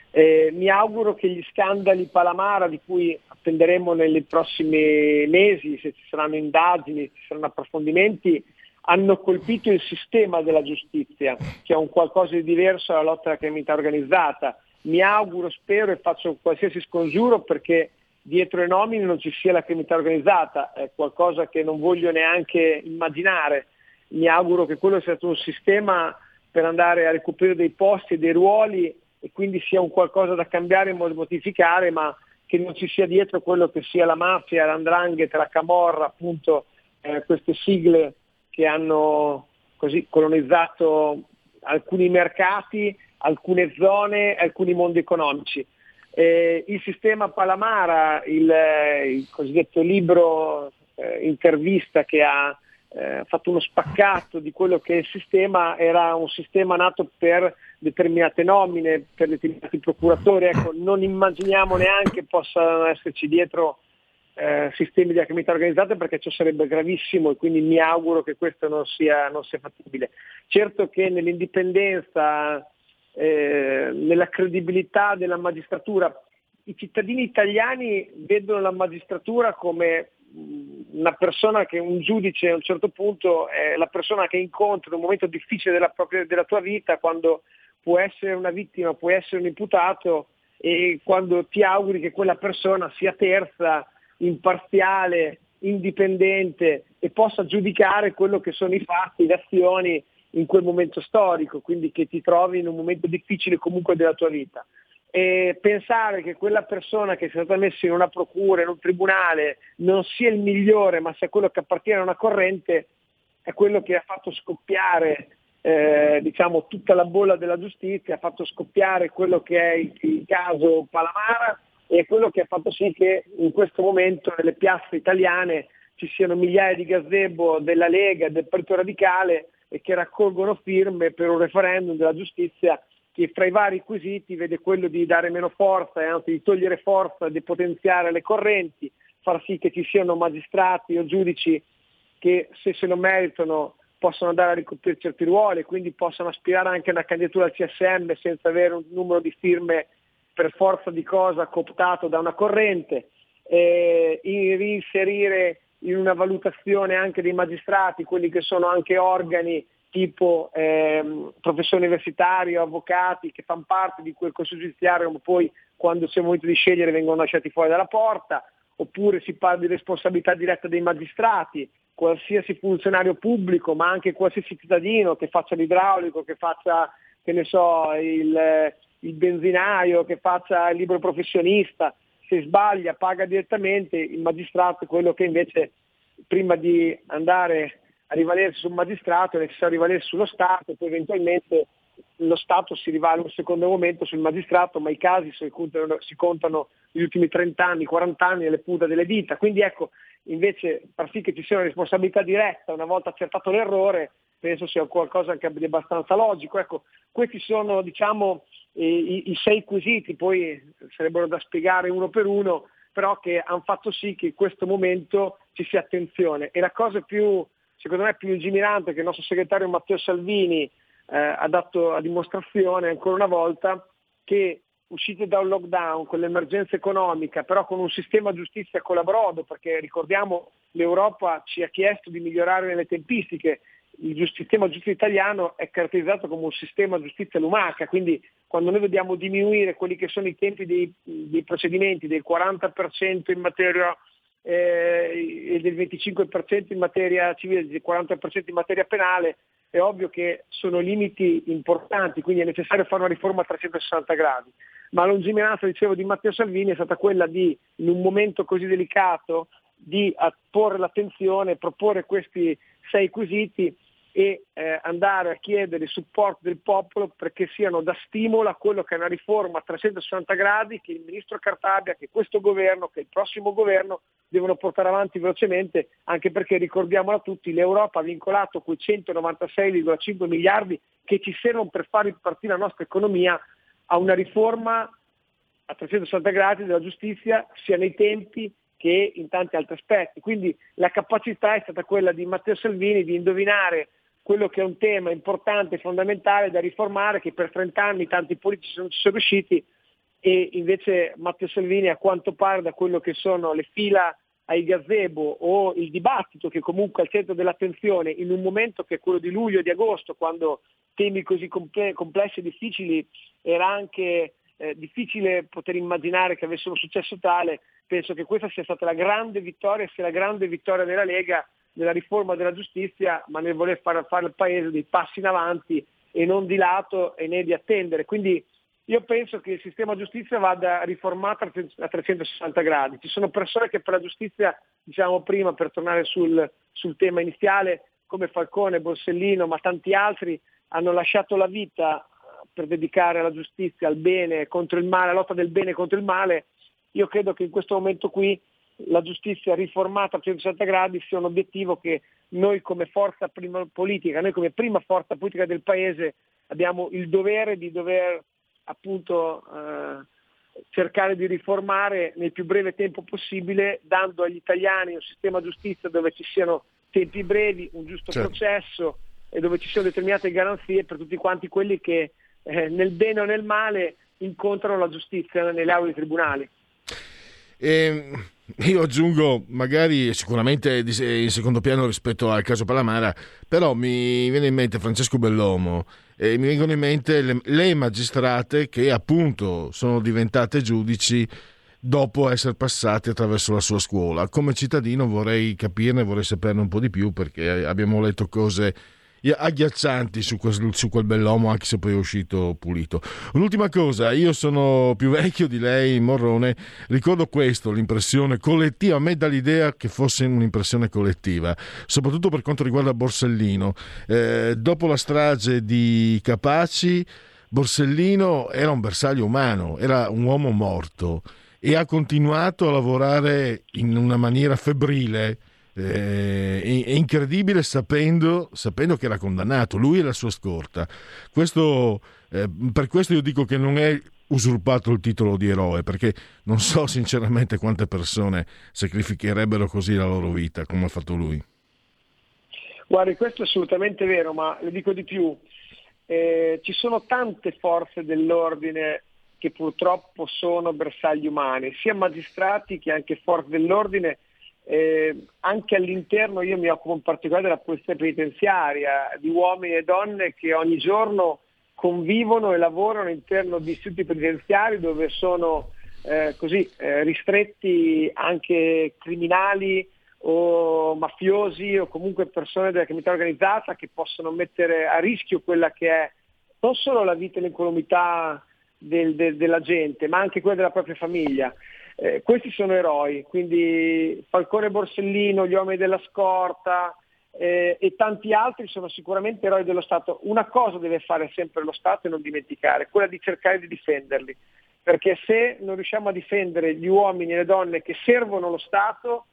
Eh, mi auguro che gli scandali Palamara di cui attenderemo nei prossimi mesi, se ci saranno indagini, ci saranno approfondimenti, hanno colpito il sistema della giustizia, che è un qualcosa di diverso dalla lotta alla criminalità organizzata. Mi auguro, spero e faccio qualsiasi scongiuro perché dietro i nomini non ci sia la criminalità organizzata, è qualcosa che non voglio neanche immaginare. Mi auguro che quello sia stato un sistema per andare a recuperare dei posti e dei ruoli e quindi sia un qualcosa da cambiare e modificare, ma che non ci sia dietro quello che sia la mafia, l'andrangheta, la camorra, appunto eh, queste sigle che hanno così colonizzato alcuni mercati, alcune zone, alcuni mondi economici Eh, il sistema Palamara, il, il cosiddetto libro eh, intervista che ha eh, fatto uno spaccato di quello che è il sistema, era un sistema nato per determinate nomine, per determinati procuratori, ecco, non immaginiamo neanche possano esserci dietro eh, sistemi di criminalità organizzata perché ciò sarebbe gravissimo e quindi mi auguro che questo non sia, non sia fattibile. Certo che nell'indipendenza, eh, nella credibilità della magistratura, i cittadini italiani vedono la magistratura come una persona che un giudice a un certo punto è la persona che incontri in un momento difficile della, propria, della tua vita, quando può essere una vittima, può essere un imputato e quando ti auguri che quella persona sia terza, imparziale, indipendente e possa giudicare quello che sono i fatti, le azioni in quel momento storico, quindi che ti trovi in un momento difficile comunque della tua vita. E pensare che quella persona che sia stata messa in una procura, in un tribunale, non sia il migliore, ma sia quello che appartiene a una corrente, è quello che ha fatto scoppiare eh, diciamo, tutta la bolla della giustizia, ha fatto scoppiare quello che è il, il caso Palamara e quello che ha fatto sì che in questo momento nelle piazze italiane ci siano migliaia di gazebo della Lega del Partito Radicale e che raccolgono firme per un referendum della giustizia che fra i vari quesiti vede quello di dare meno forza e anzi di togliere forza, di potenziare le correnti, far sì che ci siano magistrati o giudici che se se lo meritano possono andare a ricoprire certi ruoli e quindi possono aspirare anche a una candidatura al CSM senza avere un numero di firme per forza di cosa cooptato da una corrente, eh, reinserire in una valutazione anche dei magistrati, quelli che sono anche organi tipo ehm, universitari o avvocati che fanno parte di quel corso giudiziario ma poi quando sia momento di scegliere vengono lasciati fuori dalla porta, oppure si parla di responsabilità diretta dei magistrati, qualsiasi funzionario pubblico ma anche qualsiasi cittadino che faccia l'idraulico, che faccia che ne so, il, il benzinaio, che faccia il libro professionista, se sbaglia paga direttamente, il magistrato quello che invece prima di andare a rivalersi sul magistrato è necessario rivalersi sullo Stato poi eventualmente lo Stato si rivale un secondo momento sul magistrato, ma i casi si contano, si contano negli ultimi 30 anni, 40 anni nelle punte delle dita. Quindi ecco, invece far sì che ci sia una responsabilità diretta una volta accertato l'errore, penso sia qualcosa anche di abbastanza logico. Ecco, questi sono diciamo, i, i, sei quesiti, poi sarebbero da spiegare uno per uno, però che hanno fatto sì che in questo momento ci sia attenzione. E la cosa più, secondo me, più lungimirante che il nostro segretario Matteo Salvini eh, ha dato a dimostrazione ancora una volta che uscite da un lockdown con l'emergenza economica, però con un sistema giustizia colabrodo, perché ricordiamo l'Europa ci ha chiesto di migliorare nelle tempistiche, il sistema giustizia italiano è caratterizzato come un sistema giustizia lumaca, quindi quando noi dobbiamo diminuire quelli che sono i tempi dei, dei procedimenti del 40% in materia eh, e del 25% in materia civile, del 40% in materia penale, è ovvio che sono limiti importanti, quindi è necessario fare una riforma a 360 gradi. Ma la lungimiranza, dicevo, di Matteo Salvini è stata quella di, in un momento così delicato, di porre l'attenzione, proporre questi sei quesiti e eh, andare a chiedere il supporto del popolo perché siano da stimolo a quello che è una riforma a 360 gradi che il ministro Cartabia, che questo governo, che il prossimo governo devono portare avanti velocemente, anche perché ricordiamolo a tutti, l'Europa ha vincolato quei 196,5 miliardi che ci servono per far ripartire la nostra economia a una riforma a 360 gradi della giustizia sia nei tempi che in tanti altri aspetti. Quindi la capacità è stata quella di Matteo Salvini di indovinare quello che è un tema importante e fondamentale da riformare, che per 30 anni tanti politici non ci sono riusciti e invece Matteo Salvini a quanto pare da quello che sono le fila ai gazebo o il dibattito che comunque è al centro dell'attenzione in un momento che è quello di luglio e di agosto, quando temi così complessi e difficili era anche eh, difficile poter immaginare che avessero successo tale, penso che questa sia stata la grande vittoria, sia la grande vittoria della Lega nella riforma della giustizia, ma nel voler fare, fare al Paese dei passi in avanti e non di lato e né di attendere. Quindi io penso che il sistema giustizia vada riformato a 360 gradi. Ci sono persone che per la giustizia, diciamo prima, per tornare sul, sul tema iniziale, come Falcone, Borsellino, ma tanti altri, hanno lasciato la vita per dedicare alla giustizia, al bene contro il male, alla lotta del bene contro il male, io credo che in questo momento qui la giustizia riformata a 160 gradi sia un obiettivo che noi come forza politica, noi come prima forza politica del Paese abbiamo il dovere di dover appunto eh, cercare di riformare nel più breve tempo possibile, dando agli italiani un sistema giustizia dove ci siano tempi brevi, un giusto certo. processo e dove ci siano determinate garanzie per tutti quanti quelli che eh, nel bene o nel male incontrano la giustizia nelle aule dei tribunali. E ehm, io aggiungo, magari sicuramente in secondo piano rispetto al caso Palamara, però mi viene in mente Francesco Bellomo e mi vengono in mente le, le magistrate che appunto sono diventate giudici dopo essere passate attraverso la sua scuola. Come cittadino vorrei capirne, vorrei saperne un po' di più perché abbiamo letto cose agghiaccianti su quel, su quel bell'uomo, anche se poi è uscito pulito. Un'ultima cosa, io sono più vecchio di lei, Morrone, ricordo questo, l'impressione collettiva, a me dà l'idea che fosse un'impressione collettiva, soprattutto per quanto riguarda Borsellino. Eh, dopo la strage di Capaci, Borsellino era un bersaglio umano, era un uomo morto e ha continuato a lavorare in una maniera febbrile è, incredibile sapendo, sapendo, che era condannato, lui e la sua scorta. Questo, eh, per questo io dico che non è usurpato il titolo di eroe, perché non so sinceramente quante persone sacrificherebbero così la loro vita, come ha fatto lui. Guardi, questo è assolutamente vero, ma le dico di più. Eh, ci sono tante forze dell'ordine che purtroppo sono bersagli umani, sia magistrati che anche forze dell'ordine eh, anche all'interno io mi occupo in particolare della polizia penitenziaria, di uomini e donne che ogni giorno convivono e lavorano all'interno di istituti penitenziari dove sono eh, così, eh, ristretti anche criminali o mafiosi o comunque persone della criminalità organizzata che possono mettere a rischio quella che è non solo la vita e l'incolumità del, del, della gente, ma anche quella della propria famiglia. Eh, questi sono eroi, quindi Falcone Borsellino, gli uomini della scorta eh, e tanti altri sono sicuramente eroi dello Stato. Una cosa deve fare sempre lo Stato e non dimenticare, quella di cercare di difenderli, perché se non riusciamo a difendere gli uomini e le donne che servono lo Stato,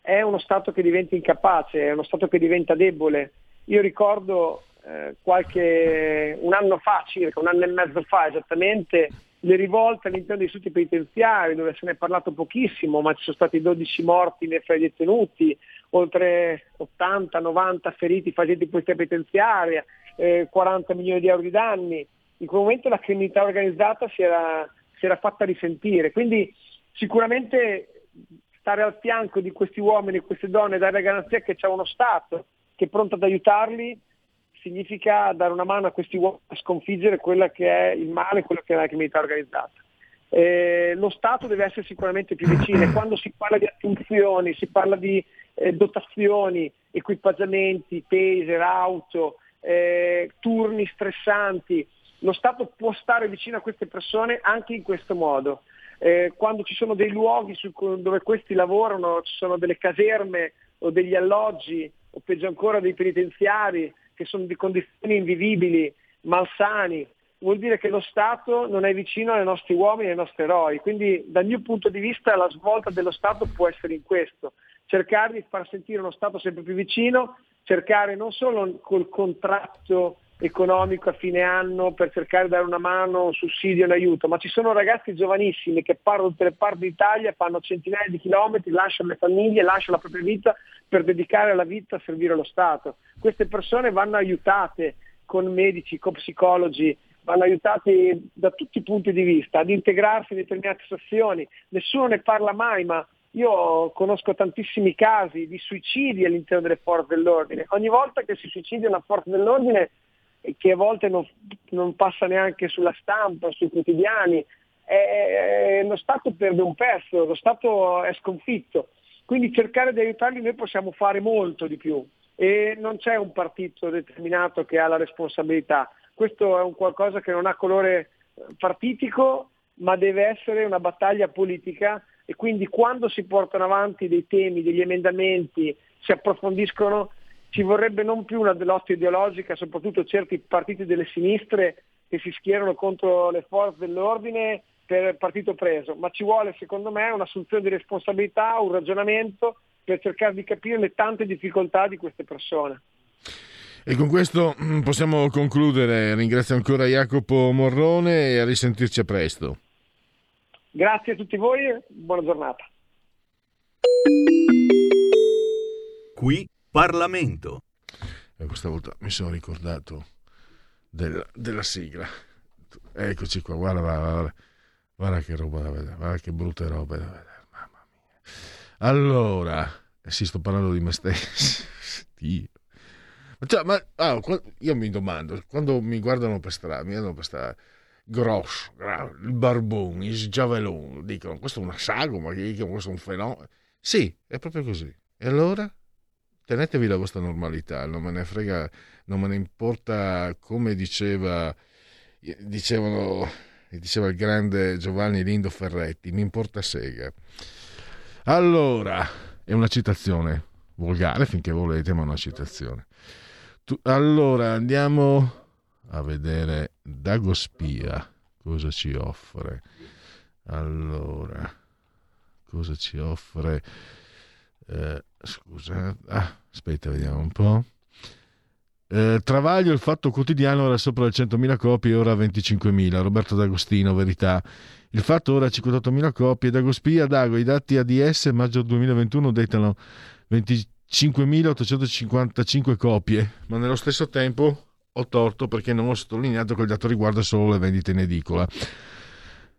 è uno Stato che diventa incapace, è uno Stato che diventa debole. Io ricordo eh, qualche, un anno fa, circa un anno e mezzo fa esattamente, le rivolte all'interno dei istituti penitenziari dove se ne è parlato pochissimo, ma ci sono stati 12 morti fra i detenuti, oltre 80-90 feriti facenti polizia penitenziaria, eh, 40 milioni di euro di danni. In quel momento la criminalità organizzata si era, si era fatta risentire, quindi sicuramente stare al fianco di questi uomini e queste donne, dare la garanzia che c'è uno Stato che è pronto ad aiutarli, significa dare una mano a questi uomini a sconfiggere quella che è il male, quella che è la criminalità organizzata. Eh, lo Stato deve essere sicuramente più vicino. Quando si parla di assunzioni, si parla di eh, dotazioni, equipaggiamenti, taser, auto, eh, turni stressanti, lo Stato può stare vicino a queste persone anche in questo modo. Eh, quando ci sono dei luoghi su, dove questi lavorano, ci sono delle caserme o degli alloggi o peggio ancora dei penitenziari, che sono di condizioni invivibili, malsani, vuol dire che lo Stato non è vicino ai nostri uomini e ai nostri eroi. Quindi dal mio punto di vista la svolta dello Stato può essere in questo, cercare di far sentire uno Stato sempre più vicino, cercare non solo col contratto economico a fine anno per cercare di dare una mano, un sussidio, un aiuto, ma ci sono ragazzi giovanissimi che partono da tutte le parti d'Italia, fanno centinaia di chilometri, lasciano le famiglie, lasciano la propria vita per dedicare la vita a servire lo Stato. Queste persone vanno aiutate con medici, con psicologi, vanno aiutate da tutti i punti di vista ad integrarsi in determinate situazioni. Nessuno ne parla mai, ma io conosco tantissimi casi di suicidi all'interno delle forze dell'ordine. Ogni volta che si suicida una forza dell'ordine che a volte non, non passa neanche sulla stampa, sui quotidiani, eh, lo Stato perde un pezzo, lo Stato è sconfitto. Quindi cercare di aiutarli noi possiamo fare molto di più e non c'è un partito determinato che ha la responsabilità. Questo è un qualcosa che non ha colore partitico, ma deve essere una battaglia politica e quindi quando si portano avanti dei temi, degli emendamenti, si approfondiscono ci vorrebbe non più una lotta ideologica, soprattutto certi partiti delle sinistre che si schierano contro le forze dell'ordine per partito preso, ma ci vuole secondo me un'assunzione di responsabilità, un ragionamento per cercare di capire le tante difficoltà di queste persone. E con questo mm, possiamo concludere. Ringrazio ancora Jacopo Morrone e a risentirci a presto. Grazie a tutti voi e buona giornata. Qui Parlamento. E questa volta mi sono ricordato della, della sigla. Eccoci qua, guarda, guarda, guarda, guarda che roba da vedere, guarda che brutte robe da vedere, mamma mia. Allora, eh sì, sto parlando di me stesso. Dio. Ma, cioè, ma ah, io mi domando, quando mi guardano per strada, mi vedono per strada, grosso, il barbone, il giavelone, dicono questo è una sagoma, questo è un fenomeno. Sì, è proprio così. E allora? Tenetevi la vostra normalità, non me ne frega, non me ne importa come diceva, dicevano, diceva il grande Giovanni Lindo Ferretti, mi importa sega. Allora, è una citazione volgare finché volete, ma una citazione. Tu, allora, andiamo a vedere Dagospia cosa ci offre. Allora, cosa ci offre? Eh, scusa, ah, aspetta, vediamo un po'. Eh, Travaglio, il fatto quotidiano era sopra le 100.000 copie, ora 25.000. Roberto D'Agostino, verità. Il fatto ora 58.000 copie. Dagospia, Dago, i dati ADS maggio 2021 dettano 25.855 copie, ma nello stesso tempo ho torto perché non ho sottolineato che il dato riguarda solo le vendite in edicola,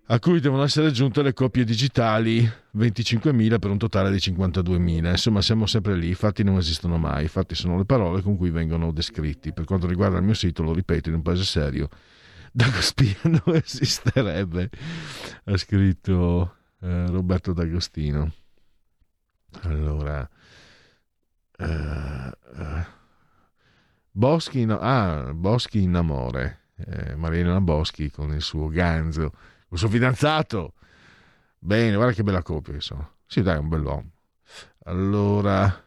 a cui devono essere aggiunte le copie digitali 25.000 per un totale di 52.000. Insomma, siamo sempre lì, i fatti non esistono mai, i fatti sono le parole con cui vengono descritti. Per quanto riguarda il mio sito, lo ripeto, in un paese serio, Dagospia non esisterebbe, ha scritto eh, Roberto D'Agostino. Allora... Uh, uh. Boschi, in, ah, Boschi in amore, eh, Marilena Boschi con il suo ganzo, il suo fidanzato. Bene, guarda che bella coppia che sono. Sì, dai, un bell'uomo. Allora,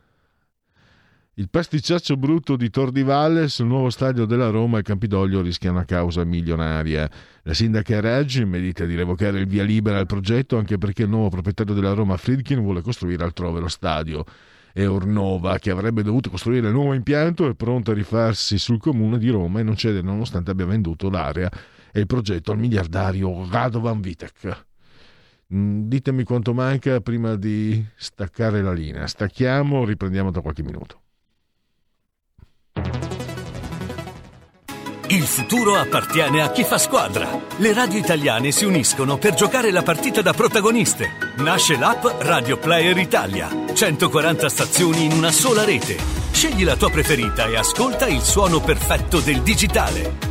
il pasticciaccio brutto di Tor di Valle sul nuovo stadio della Roma e Campidoglio rischia una causa milionaria. La sindaca Reggi medita di revocare il via libera al progetto anche perché il nuovo proprietario della Roma, Friedkin, vuole costruire altrove lo stadio e Ornova, che avrebbe dovuto costruire il nuovo impianto, è pronta a rifarsi sul comune di Roma e non cede nonostante abbia venduto l'area e il progetto al miliardario Radovan Vitek. Mm, ditemi quanto manca prima di staccare la linea. Stacchiamo, riprendiamo tra qualche minuto. Il futuro appartiene a chi fa squadra. Le radio italiane si uniscono per giocare la partita da protagoniste. Nasce l'app Radio Player Italia. 140 stazioni in una sola rete. Scegli la tua preferita e ascolta il suono perfetto del digitale.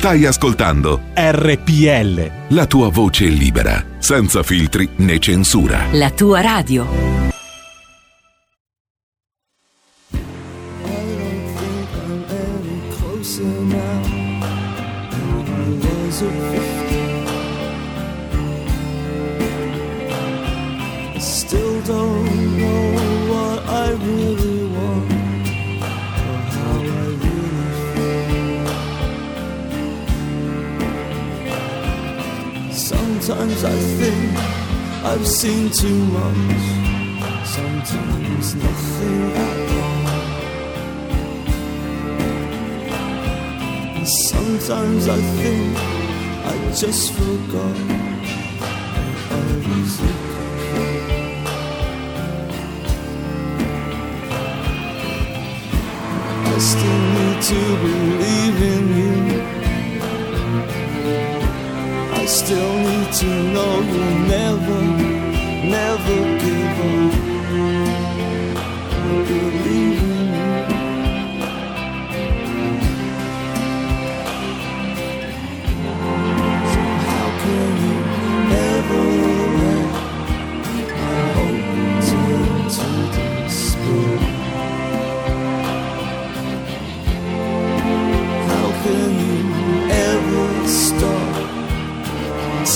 Stai ascoltando RPL. la tua voce libera, senza filtri né censura. La tua radio. closer now than I was at 15. I still don't know what I really Sometimes I think I've seen too much, sometimes nothing at all. And sometimes I think I just forgot I need to believe in you. Still need to know you'll never, never give up.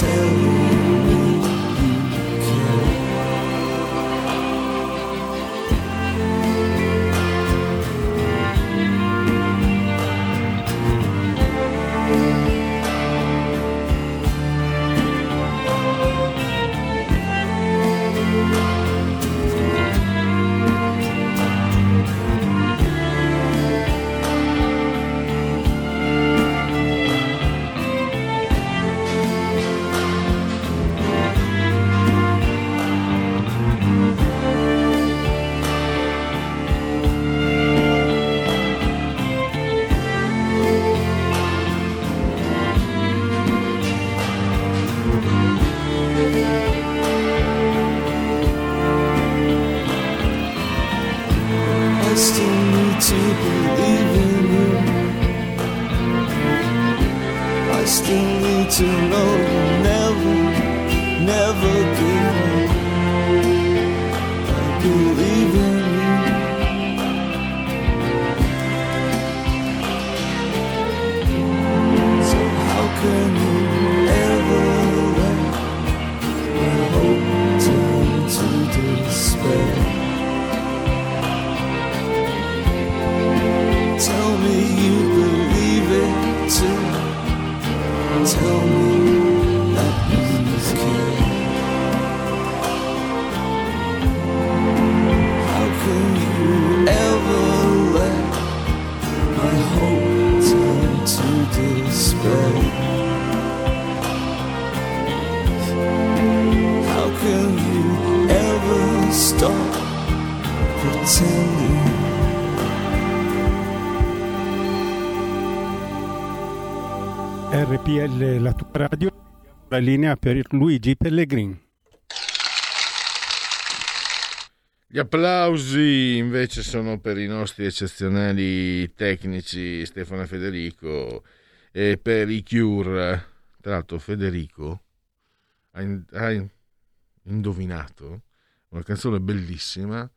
myself. La linea per Luigi Pellegrin. Gli applausi invece sono per i nostri eccezionali tecnici Stefano e Federico e per i Cure. Tra l'altro Federico ha, in- ha in- indovinato una canzone bellissima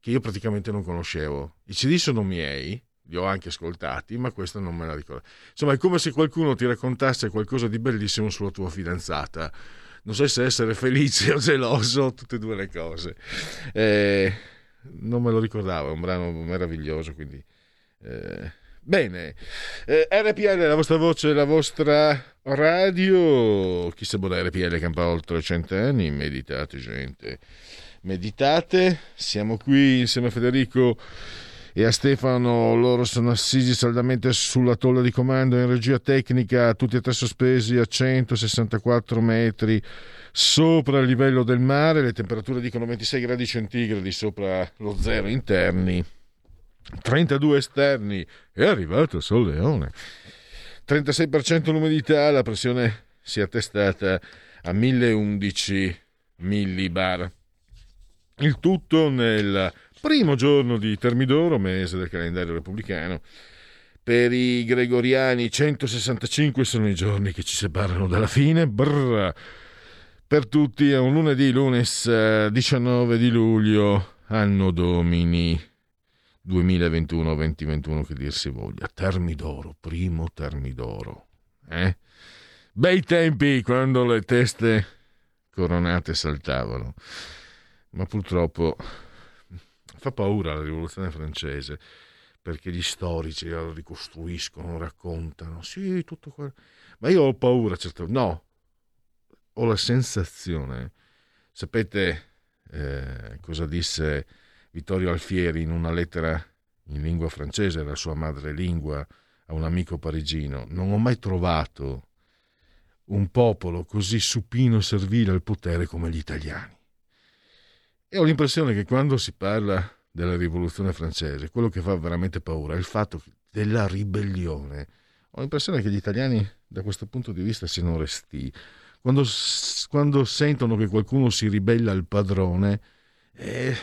che io praticamente non conoscevo. I CD sono miei, li ho anche ascoltati, ma questa non me la ricordo. Insomma, è come se qualcuno ti raccontasse qualcosa di bellissimo sulla tua fidanzata. Non so se essere felice o geloso, tutte e due le cose. Eh, non me lo ricordavo, è un brano meraviglioso, quindi... eh, Bene, Eh, RPL, la vostra voce, la vostra radio. Chi se vuole RPL campa oltre cent'anni, meditate gente, meditate. Siamo qui insieme a Federico e a Stefano, loro sono assisi saldamente sulla tolla di comando in regia tecnica, tutti e tre sospesi a 164 metri sopra il livello del mare, le temperature dicono 26 gradi centigradi sopra lo zero interni. 32 esterni, è arrivato il Sol Leone. 36% l'umidità, la pressione si è attestata a 1011 millibar. Il tutto nel primo giorno di Termidoro, mese del calendario repubblicano. Per i gregoriani 165 sono i giorni che ci separano dalla fine. Brr. Per tutti è un lunedì, lunes eh, 19 di luglio, anno domini 2021-2021 che dir si voglia. Termidoro, primo Termidoro. Eh? Bei tempi quando le teste coronate saltavano. Ma purtroppo fa paura la rivoluzione francese perché gli storici la ricostruiscono, raccontano. Sì, tutto quello. Ma io ho paura, certo. No, ho la sensazione. Sapete eh, cosa disse Vittorio Alfieri in una lettera in lingua francese, la sua madrelingua, a un amico parigino? Non ho mai trovato un popolo così supino e servile al potere come gli italiani. E ho l'impressione che quando si parla della rivoluzione francese, quello che fa veramente paura è il fatto della ribellione. Ho l'impressione che gli italiani da questo punto di vista siano resti. Quando, quando sentono che qualcuno si ribella al padrone, eh,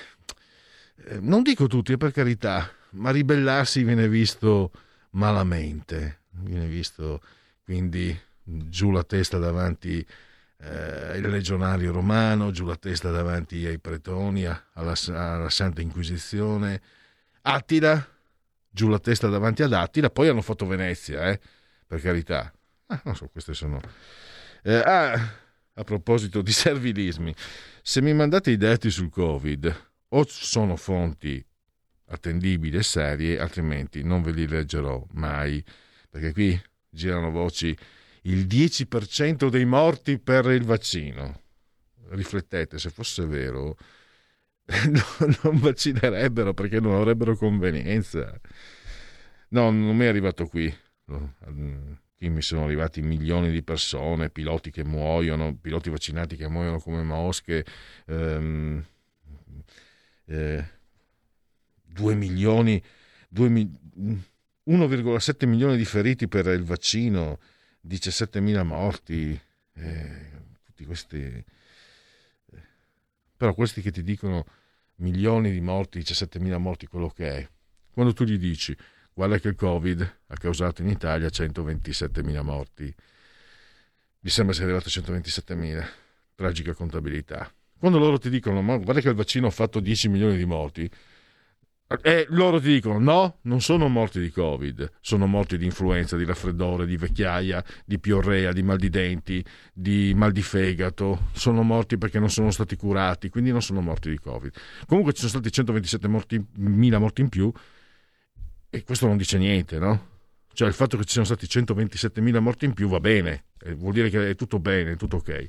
eh, non dico tutti, per carità, ma ribellarsi viene visto malamente, viene visto quindi giù la testa davanti eh, il legionario romano, giù la testa davanti ai pretoni, alla, alla Santa Inquisizione. Attila, giù la testa davanti ad Attila, poi hanno fatto Venezia, eh, per carità. Ah, non so, queste sono... Eh, ah, a proposito di servilismi, se mi mandate i dati sul Covid, o sono fonti attendibili e serie, altrimenti non ve li leggerò mai, perché qui girano voci il 10% dei morti per il vaccino. Riflettete, se fosse vero, non vaccinerebbero perché non avrebbero convenienza. No, non mi è arrivato qui. Qui mi sono arrivati milioni di persone, piloti che muoiono, piloti vaccinati che muoiono come mosche, ehm, eh, 2 milioni, 2 mi- 1,7 milioni di feriti per il vaccino, 17.000 morti, eh, tutti questi... eh, Però questi che ti dicono milioni di morti, 17.000 morti, quello che è, quando tu gli dici guarda che il Covid ha causato in Italia 127.000 morti, mi sembra sia arrivato a 127.000, tragica contabilità. Quando loro ti dicono ma guarda che il vaccino ha fatto 10 milioni di morti, e loro ti dicono: no, non sono morti di Covid, sono morti di influenza, di raffreddore, di vecchiaia, di piorrea, di mal di denti, di mal di fegato. Sono morti perché non sono stati curati, quindi non sono morti di Covid. Comunque ci sono stati 127 morti, mila morti in più, e questo non dice niente, no? Cioè il fatto che ci siano stati 127.000 morti in più va bene, eh, vuol dire che è tutto bene, è tutto ok.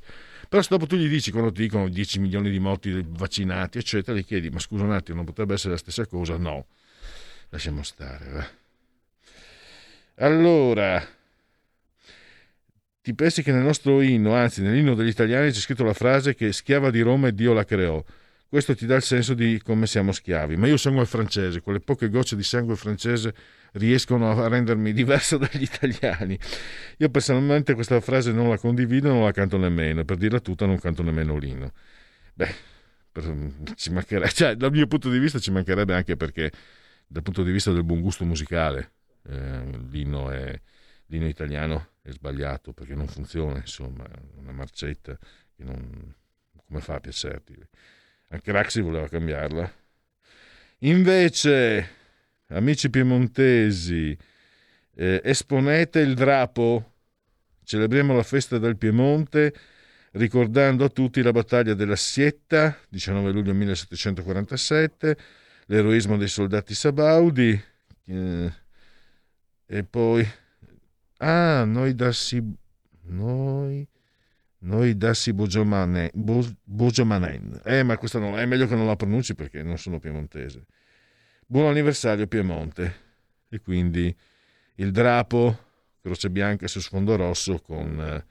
Però se dopo tu gli dici, quando ti dicono 10 milioni di morti vaccinati, eccetera, gli chiedi, ma scusa un attimo, non potrebbe essere la stessa cosa? No, lasciamo stare. Va. Allora, ti pensi che nel nostro inno, anzi nell'inno degli italiani c'è scritto la frase che schiava di Roma e Dio la creò. Questo ti dà il senso di come siamo schiavi. Ma io sangue francese, quelle poche gocce di sangue francese riescono a rendermi diverso dagli italiani. Io personalmente questa frase non la condivido, non la canto nemmeno. Per dirla tutta non canto nemmeno l'inno. Beh, per, ci mancherebbe, cioè, dal mio punto di vista ci mancherebbe anche perché dal punto di vista del buon gusto musicale eh, l'inno, è, l'inno italiano è sbagliato perché non funziona, insomma, una marcetta che non... come fa a piacerti? Anche Raxi voleva cambiarla. Invece, amici piemontesi, eh, esponete il drapo, celebriamo la festa del Piemonte ricordando a tutti la battaglia della Sietta, 19 luglio 1747, l'eroismo dei soldati sabaudi, eh, e poi... Ah, noi dassi... Noi... Noi dassi Bogiomanen. Bogiomanen. Eh, ma questa non, è meglio che non la pronunci perché non sono piemontese. Buon anniversario Piemonte. E quindi il drapo, croce bianca su sfondo rosso con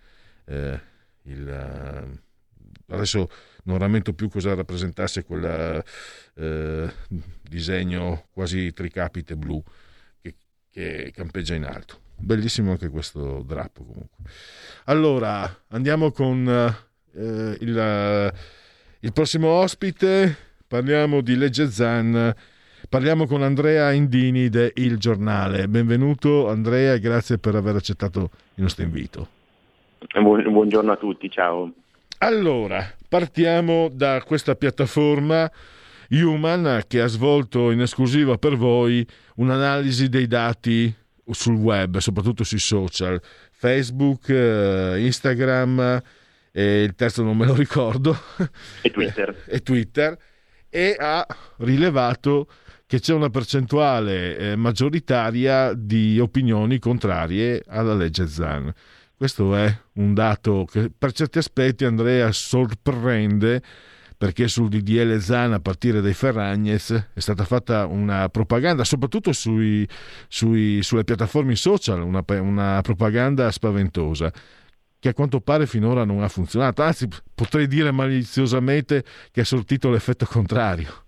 eh, il... Eh, adesso non rammento più cosa rappresentasse quel eh, disegno quasi tricapite blu che, che campeggia in alto. Bellissimo anche questo drappo comunque. Allora, andiamo con eh, il, il, prossimo ospite, parliamo di Legge Zan, parliamo con Andrea Indini de Il Giornale. Benvenuto Andrea e grazie per aver accettato il nostro invito. Buongiorno a tutti, ciao. Allora, partiamo da questa piattaforma Human che ha svolto in esclusiva per voi un'analisi dei dati sul web, soprattutto sui social, Facebook, eh, Instagram e il terzo non me lo ricordo. E Twitter. e Twitter. E ha rilevato che c'è una percentuale eh, maggioritaria di opinioni contrarie alla legge Zan. Questo è un dato che per certi aspetti Andrea sorprende perché sul DDL Zan a partire dai Ferragnez è stata fatta una propaganda, soprattutto sui, sui, sulle piattaforme social, una, una propaganda spaventosa che a quanto pare finora non ha funzionato, anzi potrei dire maliziosamente che ha sortito l'effetto contrario.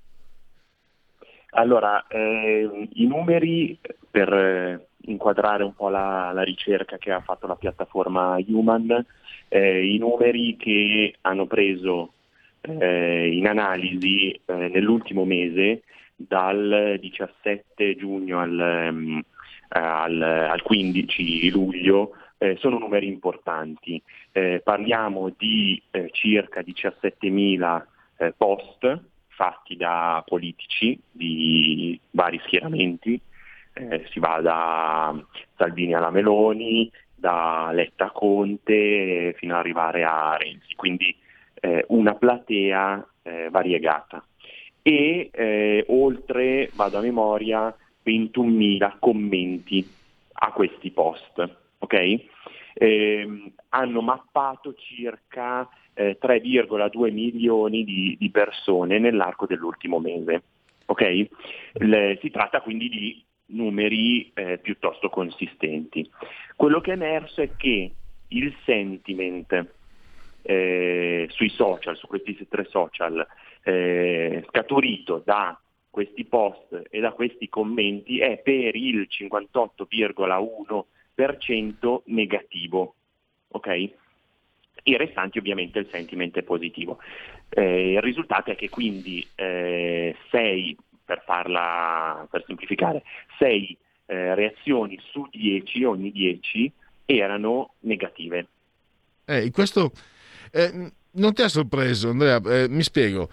Allora, eh, i numeri per eh, inquadrare un po' la, la, ricerca che ha fatto la piattaforma Human, eh, i numeri che hanno preso eh, in analisi eh, nell'ultimo mese dal 17 giugno al, um, al, al 15 luglio eh, sono numeri importanti. Eh, parliamo di eh, circa 17.000 eh, post fatti da politici di vari schieramenti, si va da Salvini alla Meloni, da Letta a Conte fino ad arrivare a Renzi. Quindi eh, una platea eh, variegata e eh, oltre, vado a memoria, 21.000 commenti a questi post. Okay? Eh, hanno mappato circa eh, 3,2 milioni di, di, persone nell'arco dell'ultimo mese. Okay? Le, si tratta quindi di numeri eh, piuttosto consistenti. Quello che è emerso è che il sentiment eh, sui social, su questi tre social, eh, scaturito da questi post e da questi commenti è per il 58,1% negativo. Okay? I restanti ovviamente il sentiment è positivo. Eh, il risultato è che quindi 6, eh, per, farla, per semplificare, 6 eh, reazioni su 10, ogni 10, erano negative. Eh, questo eh, non ti ha sorpreso, Andrea? Eh, mi spiego.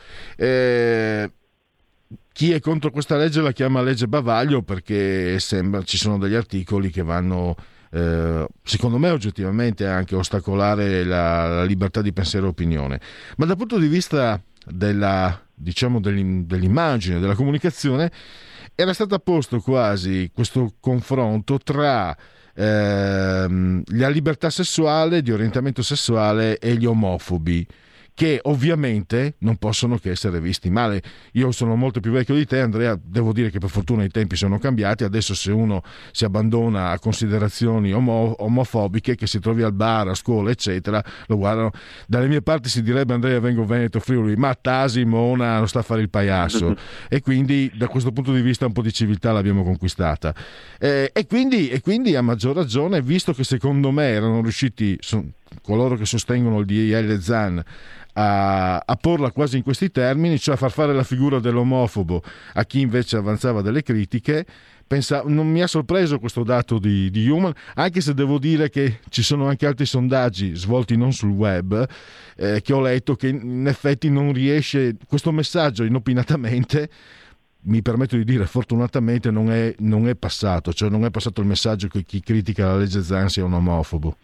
Chi è contro questa legge la chiama legge bavaglio perché sembra ci sono degli articoli che vanno, eh, secondo me oggettivamente, anche ostacolare la, la, libertà di pensiero e opinione. Ma dal punto di vista della, diciamo, dell'immagine, della comunicazione, era stato posto quasi questo confronto tra ehm, la libertà sessuale, di orientamento sessuale e gli omofobi che ovviamente non possono che essere visti male. Io sono molto più vecchio di te, Andrea, devo dire che per fortuna i tempi sono cambiati, adesso se uno si abbandona a considerazioni omo- omofobiche, che si trovi al bar, a scuola, eccetera, lo guardano. Dalle mie parti si direbbe Andrea vengo Veneto Friuli, ma Tasi, Mona, non sta a fare il paiasso. e quindi da questo punto di vista un po' di civiltà l'abbiamo conquistata. Eh, e, quindi, e, quindi, a maggior ragione, visto che secondo me erano riusciti son, coloro che sostengono il DIL ZAN a, a, porla quasi in questi termini, cioè a far fare la figura dell'omofobo a chi invece avanzava delle critiche. Pensa, non mi ha sorpreso questo dato di, di, Human, anche se devo dire che ci sono anche altri sondaggi svolti non sul web eh, che ho letto che in effetti non riesce questo messaggio inopinatamente mi permetto di dire fortunatamente non è, non è, passato, cioè non è passato il messaggio che chi critica la legge Zan sia un omofobo.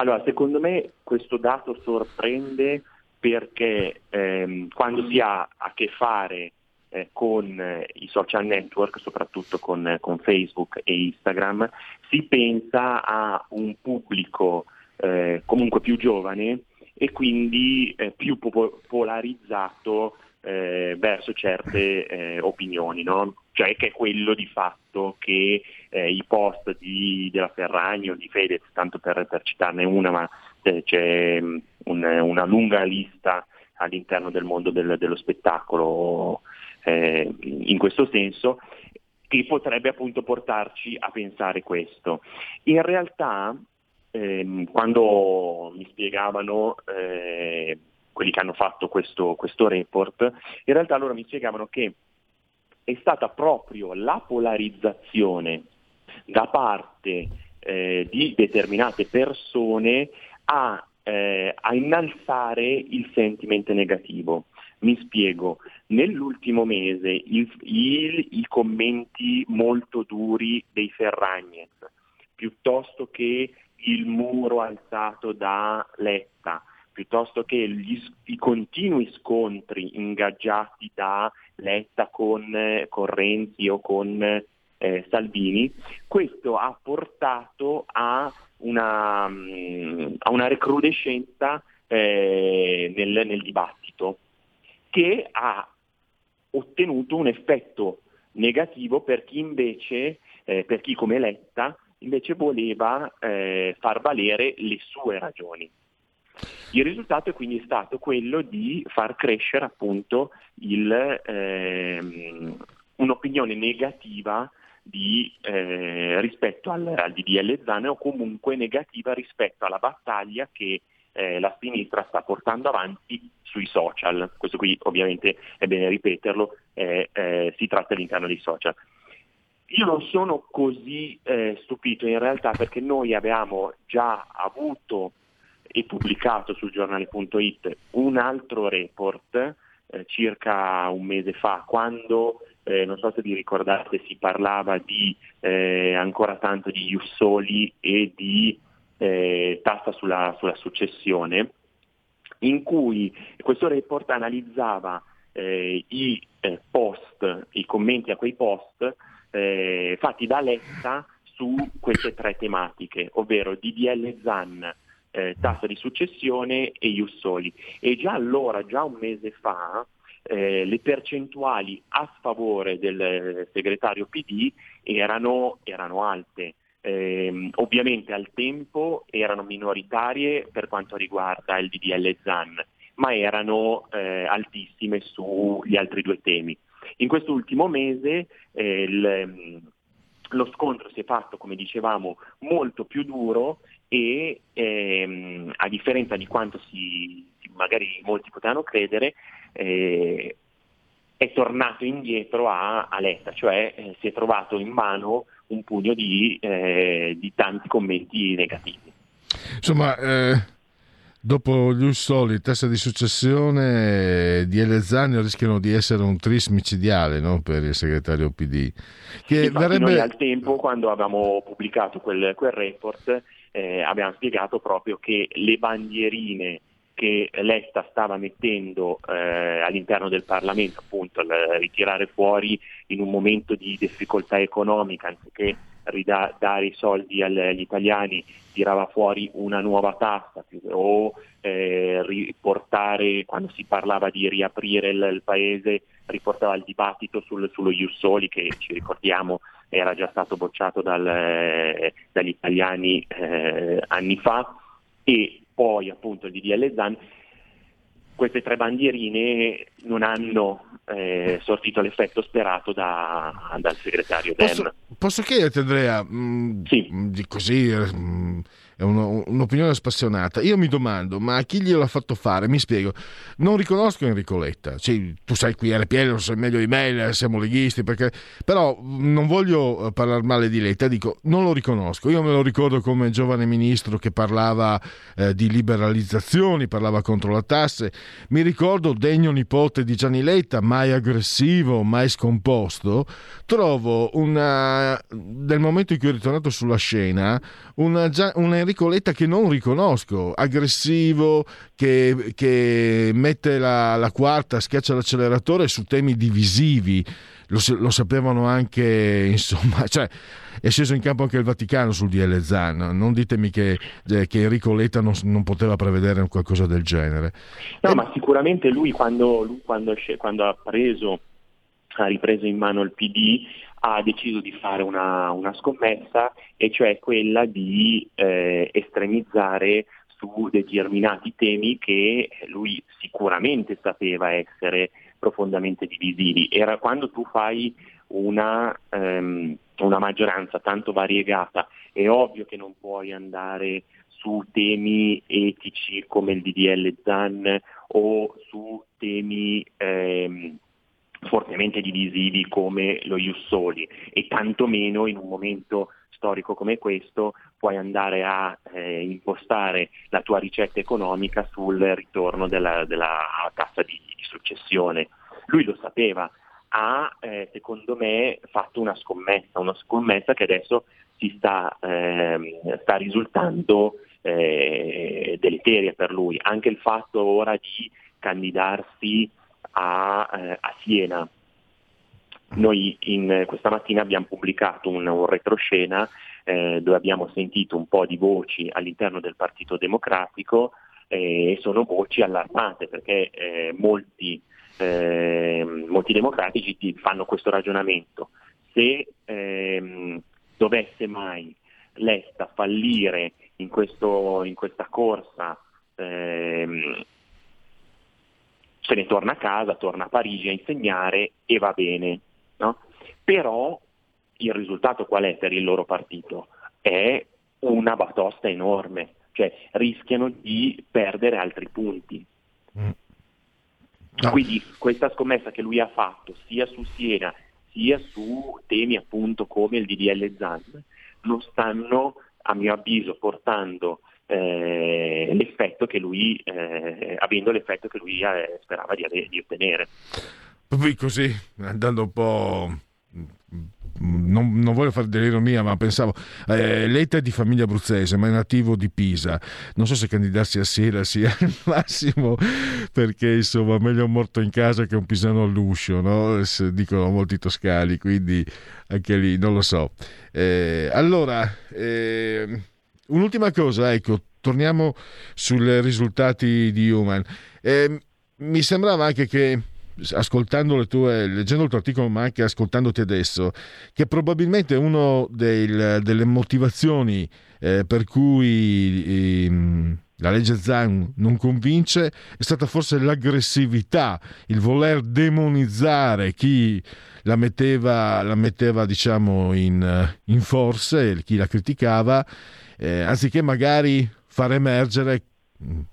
Allora, secondo me questo dato sorprende perché ehm, quando si ha a che fare eh, con eh, i social network, soprattutto con, eh, con, Facebook e Instagram, si pensa a un pubblico eh, comunque più giovane e quindi eh, più po- polarizzato eh, verso certe opinioni, no? Cioè che è quello di fatto che i post di, della Ferragni o di Fedez, tanto per, per citarne una, ma c'è mm, un, una lunga lista all'interno del mondo del, dello spettacolo eh, in questo senso che potrebbe appunto portarci a pensare questo. In realtà ehm, quando mi spiegavano eh, quelli che hanno fatto questo, questo report, in realtà loro mi spiegavano che è stata proprio la polarizzazione da parte eh, di determinate persone a, eh, a innalzare il sentimento negativo. Mi spiego, nell'ultimo mese il, il, i commenti molto duri dei Ferragnez, piuttosto che il muro alzato da Letta, piuttosto che gli, i continui scontri ingaggiati da Letta con, con Renzi o con eh, Salvini, questo ha portato a una, mm, a una recrudescenza eh, nel, nel dibattito che ha ottenuto un effetto negativo per chi invece, eh, per chi come Letta, invece voleva eh, far valere le sue ragioni. Il risultato è quindi stato quello di far crescere appunto il, ehm, un'opinione negativa di, eh, rispetto al, al DDL Zane o comunque negativa rispetto alla battaglia che eh, la sinistra sta portando avanti sui social. Questo qui ovviamente è bene ripeterlo, eh, eh, si tratta all'interno dei social. Io non sono così eh, stupito in realtà perché noi abbiamo già avuto e pubblicato sul giornale.it un altro report eh, circa un mese fa quando eh, non so se vi ricordate, si parlava di eh, ancora tanto di Jussoli e di eh, tassa sulla, sulla, successione, in cui questo report analizzava eh, i eh, post, i commenti a quei post fatti da Letta su queste tre tematiche, ovvero DDL ZAN, eh, tassa di successione e Jussoli. E già allora, già un mese fa, eh, le percentuali a sfavore del segretario PD erano, erano alte. Eh, ovviamente al tempo erano minoritarie per quanto riguarda il DDL ZAN, ma erano eh, altissime sugli altri due temi. In quest'ultimo mese eh, il, lo scontro si è fatto, come dicevamo, molto più duro e ehm, a differenza di quanto si, magari molti potevano credere, eh, è tornato indietro a, a Letta, cioè eh, si è trovato in mano un pugno di, eh, di tanti commenti negativi. Insomma, eh, dopo gli Ussoli, testa di successione di Elezzani rischiano di essere un tris micidiale no? per il segretario PD. Che verrebbe... Noi al tempo, quando avevamo pubblicato quel, quel report, eh, abbiamo spiegato proprio che le bandierine che Letta stava mettendo eh, all'interno del Parlamento, appunto, il ritirare fuori in un momento di difficoltà economica, anziché rida- dare i soldi agli, italiani tirava fuori una nuova tassa o eh, riportare, quando si parlava di riaprire il, il paese, riportava il dibattito sul, sullo Jussoli che ci ricordiamo era già stato bocciato dal, dagli italiani eh, anni fa. E poi appunto il DDL Zan queste tre bandierine non hanno eh, sortito l'effetto sperato da- dal segretario. Posso, posso chiederti, Andrea, mh, di così, eh, mh, è uno- un'opinione spassionata. Io mi domando, ma chi gliel'ha fatto fare? Mi spiego. Non riconosco Enrico Letta. Sì, tu sai qui RPL, lo sai meglio di me, eh, siamo leghisti, perché... però non voglio eh, parlare male di Letta, dico, non lo riconosco. Io me lo ricordo come giovane ministro che parlava eh, di liberalizzazioni, parlava contro la tasse. Mi ricordo degno nipote di Gianni Letta, mai aggressivo, mai scomposto. Trovo una, nel momento in cui è ritornato sulla scena una, Gia- Enrico Letta che non riconosco, aggressivo, che, che mette la, la quarta, schiaccia l'acceleratore su temi divisivi. Lo, lo sapevano anche, insomma, cioè è sceso in campo anche il Vaticano sul DL Zan. Non ditemi che, eh, che Enrico Letta non, non poteva prevedere qualcosa del genere. No, ma sicuramente lui quando, lui quando, quando ha preso, ha ripreso in mano il PD, ha deciso di fare una, una scommessa, e cioè quella di eh, estremizzare su determinati temi che lui sicuramente sapeva essere profondamente divisivi. Era quando tu fai una, ehm, una maggioranza tanto variegata, è ovvio che non puoi andare su temi etici come il DDL ZAN o su temi ehm, fortemente divisivi come lo Jussoli e tantomeno in un momento storico come questo puoi andare a eh, impostare la tua ricetta economica sul ritorno della, della tassa di, di successione. Lui lo sapeva, ha eh, secondo me fatto una scommessa, una scommessa che adesso si sta, ehm, sta risultando eh, deleteria per lui. Anche il fatto ora di candidarsi a, eh, a Siena. Noi in, questa mattina abbiamo pubblicato un, un retroscena eh, dove abbiamo sentito un po' di voci all'interno del Partito Democratico eh, e sono voci allarmate perché eh, molti, eh, molti democratici ti fanno questo ragionamento. Se ehm, dovesse mai Letta fallire in, questo, in questa corsa ehm, se ne torna a casa, torna a Parigi a insegnare e va bene. no? Però il risultato qual è per il loro partito? È una batosta enorme, cioè rischiano di perdere altri punti. Quindi questa scommessa che lui ha fatto sia su Siena sia su temi appunto come il DDL ZAN non stanno a mio avviso portando eh, l'effetto che lui, eh, avendo l'effetto che lui eh, sperava di, di ottenere. Poi così, andando un po'... Non, non voglio fare dell'ironia, ma pensavo, eh, Letta è di famiglia abruzzese, ma è nativo di Pisa. Non so se candidarsi a Siena sia il massimo, perché insomma, meglio morto in casa che un pisano all'uscio, no? Dicono molti toscani, quindi anche lì non lo so. Eh, allora, eh, un'ultima cosa, ecco, torniamo sui risultati di Human. Eh, mi sembrava anche che ascoltando le tue, leggendo il tuo articolo, ma anche ascoltandoti adesso, che probabilmente una delle motivazioni eh, per cui ehm, la legge Zan non convince è stata forse l'aggressività, il voler demonizzare chi la metteva, la metteva diciamo in, in forse, chi la criticava, eh, anziché magari far emergere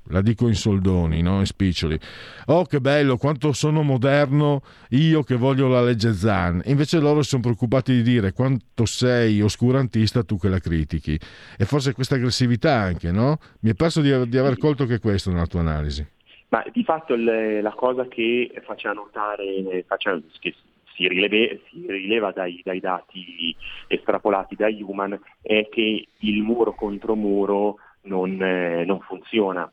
la dico in soldoni, no? in spiccioli. Oh, che bello, quanto sono moderno io che voglio la legge Zan. Invece loro sono preoccupati di dire quanto sei oscurantista tu che la critichi. E forse questa aggressività anche, no? Mi è perso di, di aver colto che questo nella tua analisi. Ma di fatto il- la cosa che faccia notare, faccia- che si, rileve- si rileva dai, dai dati estrapolati da Human è che il muro contro muro non, eh, non funziona.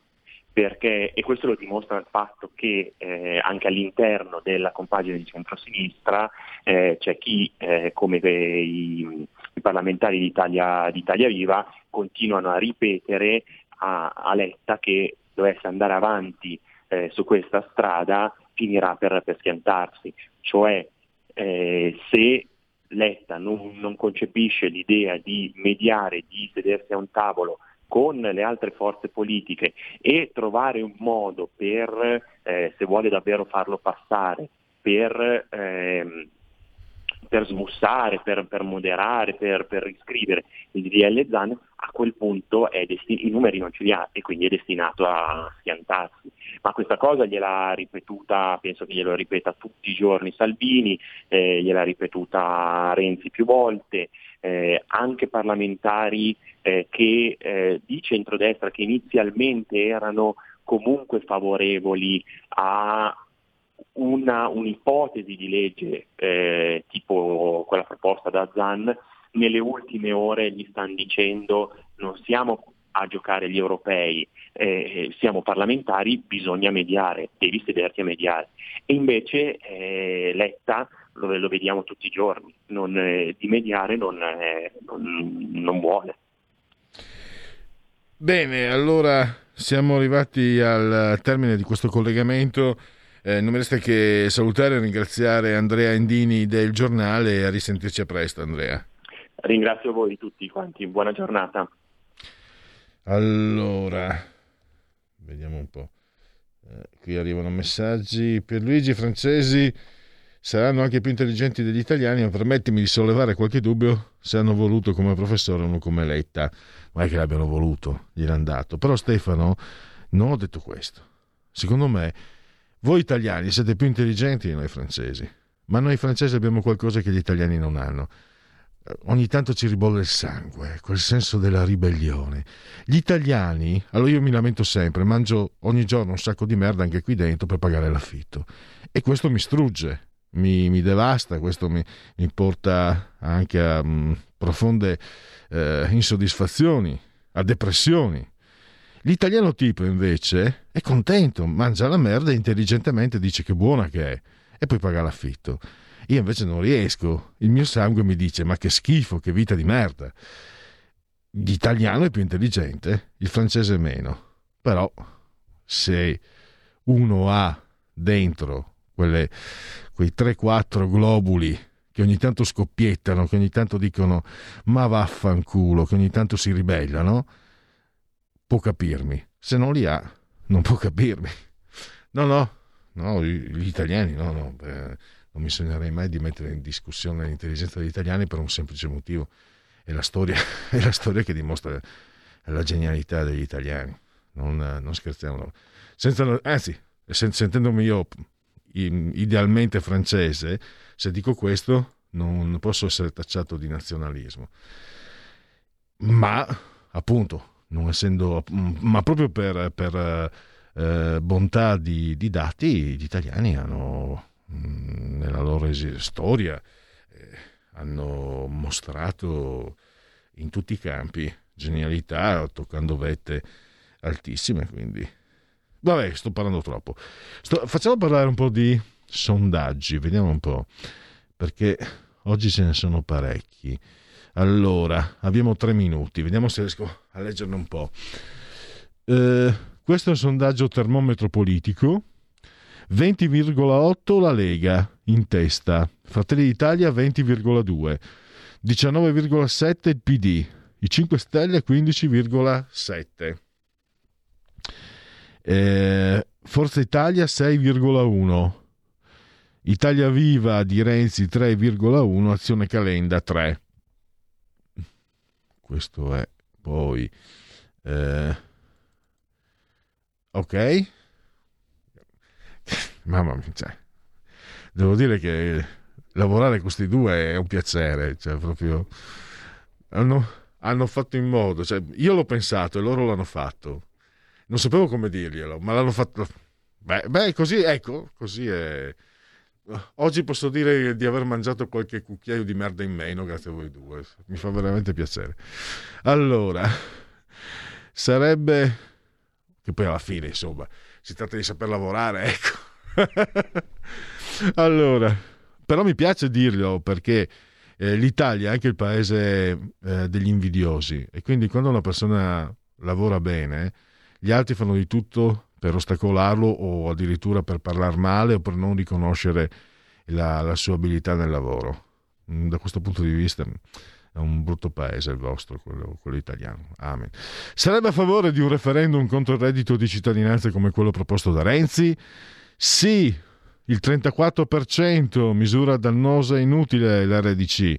Perché, e questo lo dimostra il fatto che eh, anche all'interno della compagine di centrosinistra eh, c'è chi, eh, come i, i parlamentari di Italia, Viva continuano a ripetere a, a Letta che dovesse andare avanti eh, su questa strada finirà per, per schiantarsi, cioè eh, se Letta non, non, concepisce l'idea di mediare, di sedersi a un tavolo con le altre forze politiche e trovare un modo per, eh, se vuole davvero farlo passare, per ehm, per smussare, per, per moderare, per, per, riscrivere il DDL ZAN, a quel punto desti- i numeri non ce li ha e quindi è destinato a schiantarsi. Ma questa cosa gliel'ha ripetuta, penso che glielo ripeta tutti i giorni Salvini, eh, gliel'ha ripetuta Renzi più volte, eh, anche parlamentari eh, che, eh, di centrodestra che inizialmente erano comunque favorevoli a una, un'ipotesi di legge eh, tipo quella proposta da Zan, nelle ultime ore gli stanno dicendo non siamo a giocare gli europei, eh, siamo parlamentari, bisogna mediare, devi sederti a mediare. E invece eh, Letta, lo, lo, vediamo tutti i giorni, non, eh, di mediare non, non, non vuole. Bene, allora siamo arrivati al termine di questo collegamento. Eh, non mi resta che salutare e ringraziare Andrea Endini del giornale e a risentirci a presto Andrea. Ringrazio voi tutti quanti, buona giornata. Allora, vediamo un po'. Eh, qui arrivano messaggi. Per Luigi francesi saranno anche più intelligenti degli italiani, ma permettimi di sollevare qualche dubbio se hanno voluto come professore uno come Letta. Non è che l'abbiano voluto, gliel'hanno dato. Però Stefano non ho detto questo. Secondo me voi italiani siete più intelligenti di noi francesi, ma noi francesi abbiamo qualcosa che gli italiani non hanno. Eh, ogni tanto ci ribolle il sangue, quel senso della ribellione. Gli italiani, allora io mi lamento sempre, mangio ogni giorno un sacco di merda anche qui dentro per pagare l'affitto. E questo mi strugge, mi, mi devasta, questo mi, mi, porta anche a um, profonde eh, insoddisfazioni, a depressioni. L'italiano tipo invece è contento, mangia la merda e intelligentemente dice che buona che è e poi paga l'affitto. Io invece non riesco, il mio sangue mi dice ma che schifo, che vita di merda. L'italiano è più intelligente, il francese meno. Però se uno ha dentro quelle, quei 3-4 globuli che ogni tanto scoppiettano, che ogni tanto dicono ma vaffanculo, che ogni tanto si ribellano, può capirmi. Se non li ha, non può capirmi. No, no, no, gli italiani, no, no. Beh, non mi sognerei mai di mettere in discussione l'intelligenza degli italiani per un semplice motivo. È la storia, è la storia che dimostra la genialità degli italiani. Non, non scherziamo. Senza, anzi, sentendomi io idealmente francese, se dico questo non posso essere tacciato di nazionalismo. Ma, appunto, non essendo, ma proprio per, per eh, bontà di, di, dati, gli italiani hanno mh, nella loro storia eh, hanno mostrato in tutti i campi genialità, toccando vette altissime, quindi vabbè, sto parlando troppo. Sto, facciamo parlare un po' di sondaggi, vediamo un po', perché oggi ce ne sono parecchi. Allora, abbiamo tre minuti, vediamo se riesco a leggerne un po'. Eh, questo è un sondaggio termometro politico. 20,8 la Lega in testa, Fratelli d'Italia 20,2, 19,7 il PD, i 5 Stelle 15,7. Eh, Forza Italia 6,1, Italia Viva di Renzi 3,1, Azione Calenda 3 questo è poi eh, ok? Mamma mia cioè, devo dire che lavorare con questi due è un piacere cioè proprio hanno, hanno fatto in modo cioè, io l'ho pensato e loro l'hanno fatto. Non sapevo come dirglielo ma l'hanno fatto beh, beh così ecco così è Oggi posso dire di aver mangiato qualche cucchiaio di merda in meno grazie a voi due. Mi fa veramente piacere. Allora, sarebbe che poi alla fine, insomma, si tratta di saper lavorare, ecco. allora, però mi piace dirlo perché eh, l'Italia è anche il paese eh, degli invidiosi e quindi quando una persona lavora bene, gli altri fanno di tutto per ostacolarlo o addirittura per parlare male o per non riconoscere la, la sua abilità nel lavoro. Mm, Da questo punto di vista è un brutto paese il vostro, quello, quello italiano. Amen. Sarebbe a favore di un referendum contro il reddito di cittadinanza come quello proposto da Renzi? Sì, il 34%, misura dannosa e inutile l'RDC.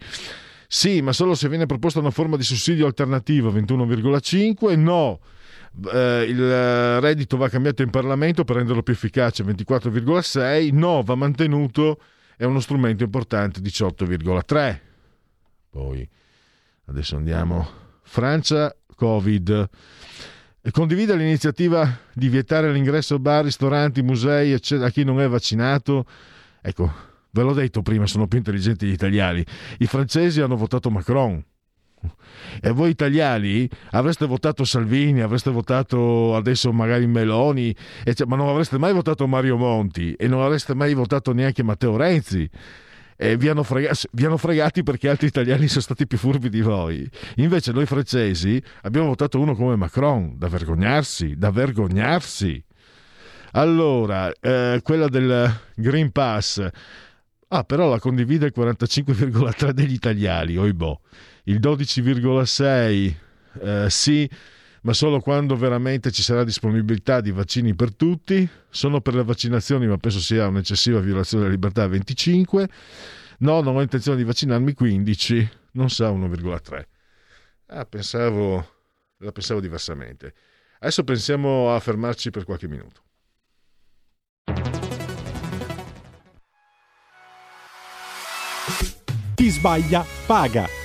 Sì, ma solo se viene proposta una forma di sussidio alternativo, 21,5. No, eh, il reddito va cambiato in Parlamento per renderlo più efficace, 24,6. No, va mantenuto, è uno strumento importante, 18,3. Poi, adesso andiamo. Francia, Covid. E Condivide l'iniziativa di vietare l'ingresso a bar, ristoranti, musei eccetera, a chi non è vaccinato. Ecco, ve l'ho detto prima, sono più intelligenti gli italiani. I francesi hanno votato Macron. E voi italiani avreste votato Salvini, avreste votato adesso magari Meloni, ecc- ma non avreste mai votato Mario Monti e non avreste mai votato neanche Matteo Renzi. E vi hanno, frega- vi hanno fregati perché altri italiani sono stati più furbi di voi. Invece noi francesi abbiamo votato uno come Macron, da vergognarsi, da vergognarsi. Allora, eh, quella del Green Pass. Ah, però la condivide il 45,3 degli italiani, oibò. Il 12,6 eh, sì, ma solo quando veramente ci sarà disponibilità di vaccini per tutti. Sono per le vaccinazioni, ma penso sia un'eccessiva violazione della libertà 25. No, non ho intenzione di vaccinarmi 15, non sa 1,3. Ah, pensavo, la pensavo diversamente. Adesso pensiamo a fermarci per qualche minuto. Chi sbaglia paga.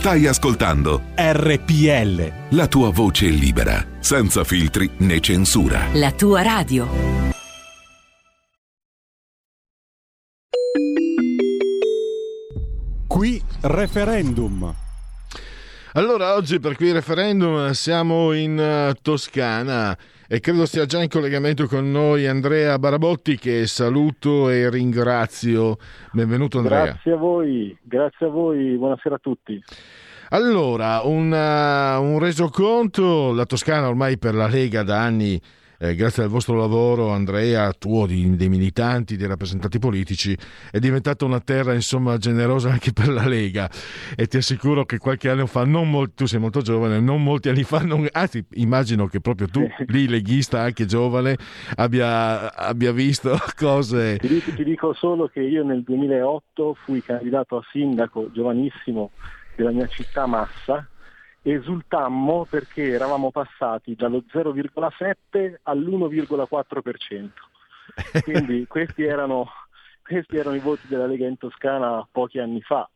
Stai ascoltando RPL. la tua voce libera, senza filtri né censura. La tua radio. Qui referendum. Allora, oggi per qui referendum siamo in eh, Toscana e credo sia già in collegamento con noi Andrea Barabotti che saluto e ringrazio. Benvenuto Andrea. Grazie a voi, grazie a voi, buonasera a tutti. Allora, un, uh, un resoconto, la Toscana ormai per la Lega da anni, eh, grazie al vostro lavoro Andrea, tuo, di- dei militanti, dei rappresentanti politici, è diventata una terra insomma generosa anche per la Lega. E ti assicuro che qualche anno fa, non mol- tu sei molto giovane, non molti anni fa, non- anzi immagino che proprio tu, lì leghista anche giovane, abbia, abbia visto cose... Ti dico, ti dico solo che io nel 2008 fui candidato a sindaco giovanissimo della mia città Massa, esultammo perché eravamo passati dallo 0,7 all'1,4%. Quindi questi erano, questi erano i voti della Lega in Toscana pochi anni fa.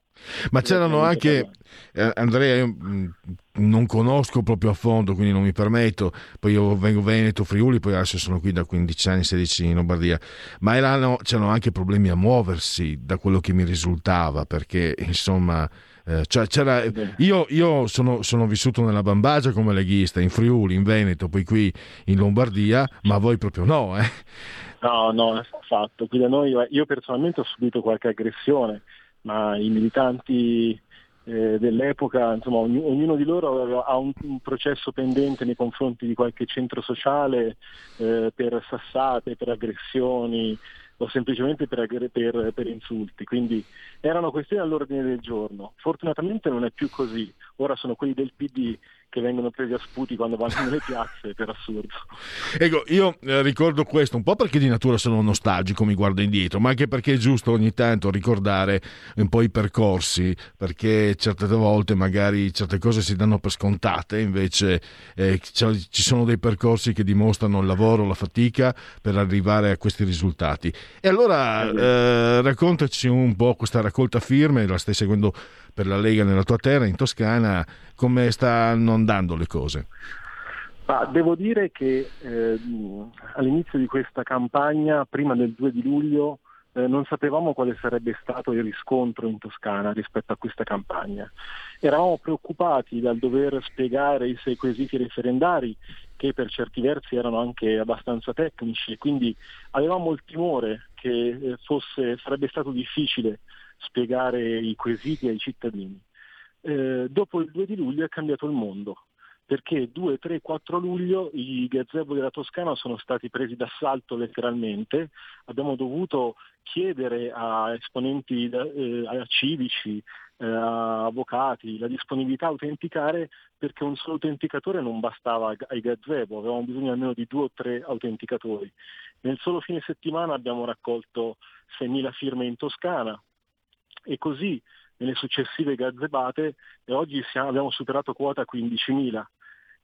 Ma c'erano anche, eh, Andrea, io mh, non conosco proprio a fondo, quindi non mi permetto, poi io vengo Veneto, Friuli, poi adesso sono qui da 15 anni, 16 in Lombardia, ma erano, c'erano anche problemi a muoversi da quello che mi risultava, perché insomma... eh, cioè c'era, io io sono, sono vissuto nella Bambagia come leghista, in Friuli, in Veneto, poi qui in Lombardia, ma voi proprio no, eh? No, no, affatto. Qui da noi, io personalmente ho subito qualche aggressione, ma i militanti eh, dell'epoca, insomma, ogni- ognuno di loro ha un, un processo pendente nei confronti di qualche centro sociale eh, per sassate, per aggressioni o semplicemente per, per- per insulti. Quindi erano questioni all'ordine del giorno. Fortunatamente non è più così. Ora sono quelli del PD che vengono presi a sputi quando vanno nelle piazze, per assurdo. Ecco, io eh, ricordo questo un po' perché di natura sono nostalgico, mi guardo indietro, ma anche perché è giusto ogni tanto ricordare un po' i percorsi, perché certe volte magari certe cose si danno per scontate, invece eh, ci sono dei percorsi che dimostrano il lavoro, la fatica per arrivare a questi risultati. E allora eh, raccontaci un po' questa raccolta firme, la stai seguendo per la Lega nella tua terra, in Toscana, come stanno andando le cose? Ma devo dire che eh, all'inizio di questa campagna, prima del 2 di luglio, eh, non sapevamo quale sarebbe stato il riscontro in Toscana rispetto a questa campagna. Eravamo preoccupati dal dover spiegare i sei quesiti referendari, che per certi versi erano anche abbastanza tecnici, quindi avevamo il timore che eh, fosse, sarebbe stato difficile spiegare i quesiti ai cittadini. Eh, dopo il 2 di luglio è cambiato il mondo perché 2, 3, 4 luglio i gazebo della Toscana sono stati presi d'assalto letteralmente, abbiamo dovuto chiedere a esponenti eh, a civici, eh, a avvocati la disponibilità a autenticare perché un solo autenticatore non bastava ai gazebo, avevamo bisogno almeno di due o tre autenticatori. Nel solo fine settimana abbiamo raccolto 6.000 firme in Toscana e così nelle successive gazzebate e oggi siamo- abbiamo superato quota 15.000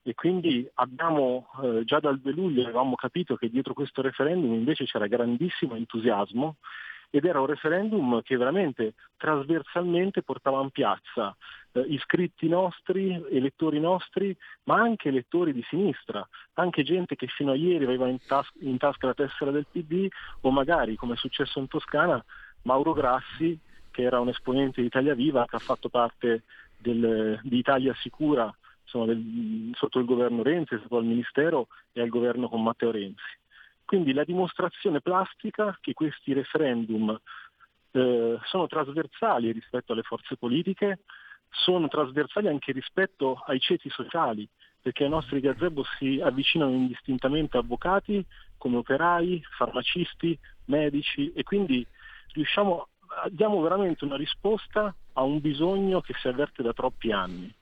e quindi abbiamo eh, già dal 2 luglio avevamo capito che dietro questo referendum invece c'era grandissimo entusiasmo ed era un referendum che veramente trasversalmente portava in piazza eh, iscritti nostri, elettori nostri, ma anche elettori di sinistra, anche gente che fino a ieri aveva in, tas- in tasca la tessera del PD o magari, come è successo in Toscana, Mauro Grassi, che era un esponente di Italia Viva, che ha fatto parte del- di Italia Sicura insomma, del- sotto il governo Renzi, sotto il Ministero e al governo con Matteo Renzi. Quindi la dimostrazione plastica che questi referendum eh, sono trasversali rispetto alle forze politiche, sono trasversali anche rispetto ai ceti sociali, perché ai nostri gazebo si avvicinano indistintamente avvocati come operai, farmacisti, medici e quindi riusciamo, diamo veramente una risposta a un bisogno che si avverte da troppi anni,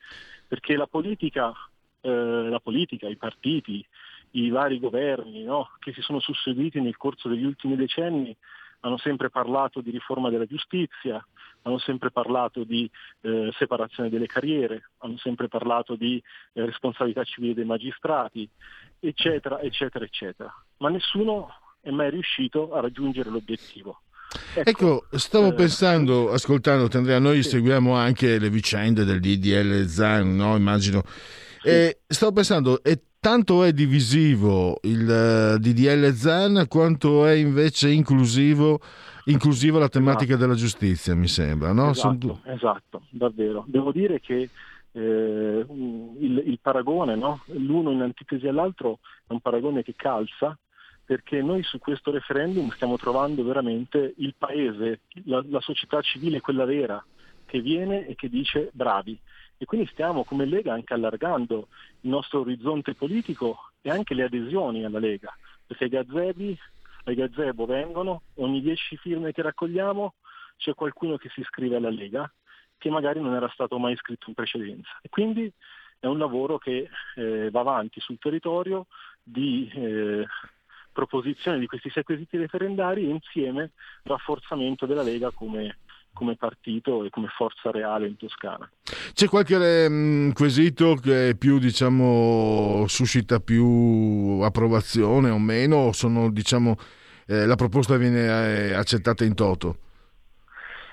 perché la politica, eh, la politica i partiti, i vari governi no, che si sono susseguiti nel corso degli ultimi decenni hanno sempre parlato di riforma della giustizia, hanno sempre parlato di eh, separazione delle carriere, hanno sempre parlato di eh, responsabilità civile dei magistrati, eccetera, eccetera, eccetera. Ma nessuno è mai riuscito a raggiungere l'obiettivo. Ecco, stavo eh, pensando, ascoltando Andrea, noi seguiamo anche le vicende del DDL Zan, no? Immagino. E stavo pensando, e tanto è divisivo il eh, DDL Zan quanto è invece inclusivo, inclusiva la tematica della giustizia, mi sembra, no? Esatto, esatto, davvero. Devo dire che eh, il, il paragone, no? l'uno in antitesi all'altro, è un paragone che calza, perché noi su questo referendum stiamo trovando veramente il paese, la, la società civile, quella vera, che viene e che dice bravi. E quindi stiamo come Lega anche allargando il nostro orizzonte politico e anche le adesioni alla Lega, perché i gazebi, ai gazebo vengono, ogni 10 firme che raccogliamo c'è qualcuno che si iscrive alla Lega che magari non era stato mai iscritto in precedenza. E quindi è un lavoro che eh, va avanti sul territorio di eh, proposizione di questi sei quesiti referendari e insieme rafforzamento della Lega come, come partito e come forza reale in Toscana. C'è qualche mm, quesito che più, diciamo, suscita più approvazione o meno? O sono, diciamo, eh, la proposta viene eh, accettata in toto?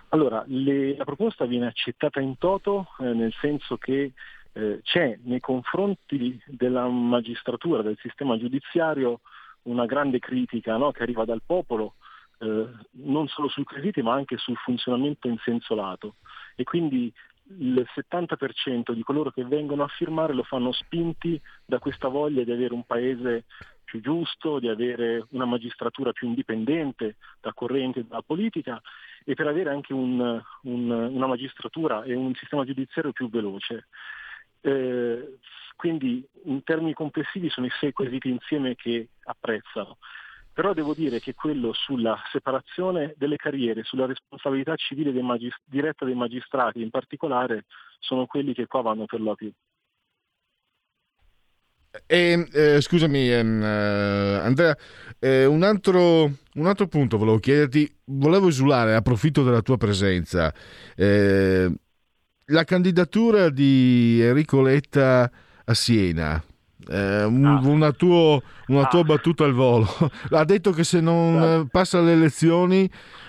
Allora, le- la proposta viene accettata in toto eh, nel senso che eh, c'è nei confronti della magistratura, del sistema giudiziario, una grande critica no, che arriva dal popolo, eh, non solo sui quesiti ma anche sul funzionamento in senso lato. E quindi il 70% di coloro che vengono a firmare lo fanno spinti da questa voglia di avere un paese più giusto, di avere una magistratura più indipendente da correnti dalla politica e per avere anche un- un- una magistratura e un sistema giudiziario più veloce. Eh, quindi in termini complessivi sono i sei quesiti insieme che apprezzano. Però devo dire che quello sulla separazione delle carriere, sulla responsabilità civile dei magis- diretta dei magistrati in particolare, sono quelli che qua vanno per la più. E, eh, scusami, ehm, eh, Andrea, eh, un, altro, un altro punto volevo chiederti, volevo esulare, approfitto della tua presenza. La candidatura di Enrico Letta a Siena, eh, un- una, tuo- una tua battuta al volo, ha detto che se non eh, passa le elezioni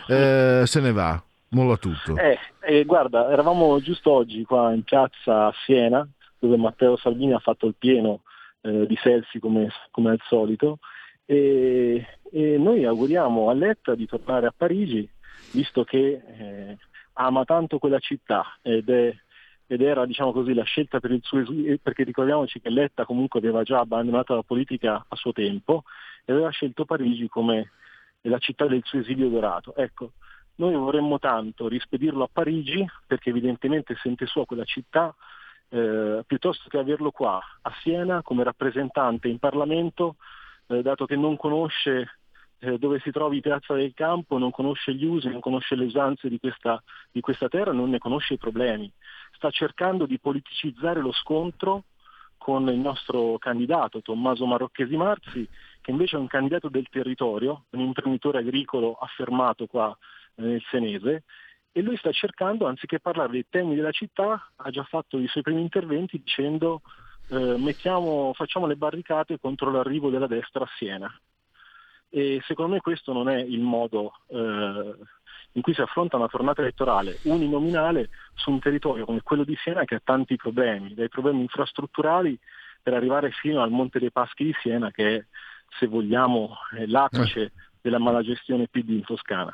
eh, se ne va, molla tutto. Eh, eh, guarda, eravamo giusto oggi qua in piazza a Siena, dove Matteo Salvini ha fatto il pieno eh, di selfie come, come al solito, e, e noi auguriamo a Letta di tornare a Parigi, visto che eh, ama tanto quella città ed, è- ed era diciamo così, la scelta per il suo esilio, perché ricordiamoci che Letta comunque aveva già abbandonato la politica a suo tempo e aveva scelto Parigi come la città del suo esilio dorato. Ecco, noi vorremmo tanto rispedirlo a Parigi perché evidentemente sente sua quella città, eh, piuttosto che averlo qua a Siena come rappresentante in Parlamento, eh, dato che non conosce eh, dove si trovi Piazza del Campo, non conosce gli usi, non conosce le usanze di questa, di questa terra, non ne conosce i problemi. Sta cercando di politicizzare lo scontro con il nostro candidato Tommaso Marocchesi Marzi, che invece è un candidato del territorio, un imprenditore agricolo affermato qua eh, nel Senese, e lui sta cercando, anziché parlare dei temi della città, ha già fatto i suoi primi interventi dicendo eh, mettiamo, facciamo le barricate contro l'arrivo della destra a Siena. E secondo me questo non è il modo eh, in cui si affronta una tornata elettorale uninominale su un territorio come quello di Siena che ha tanti problemi, dai problemi infrastrutturali per arrivare fino al Monte dei Paschi di Siena che è, se vogliamo, l'apice della malagestione PD in Toscana.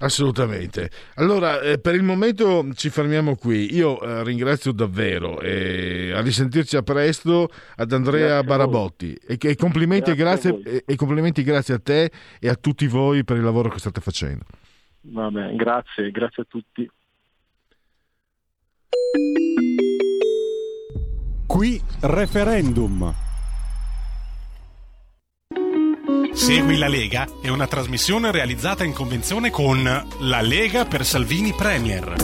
Assolutamente. Allora, eh, per il momento ci fermiamo qui. Io eh, ringrazio davvero e a risentirci a presto ad Andrea Grazie. Barabotti e, che- e complimenti, e Grazie a grazie, e, e complimenti grazie a te e a tutti voi per il lavoro che state facendo. Va bene, grazie, grazie a tutti. Qui referendum. Segui la Lega è una trasmissione realizzata in convenzione con La Lega per Salvini Premier.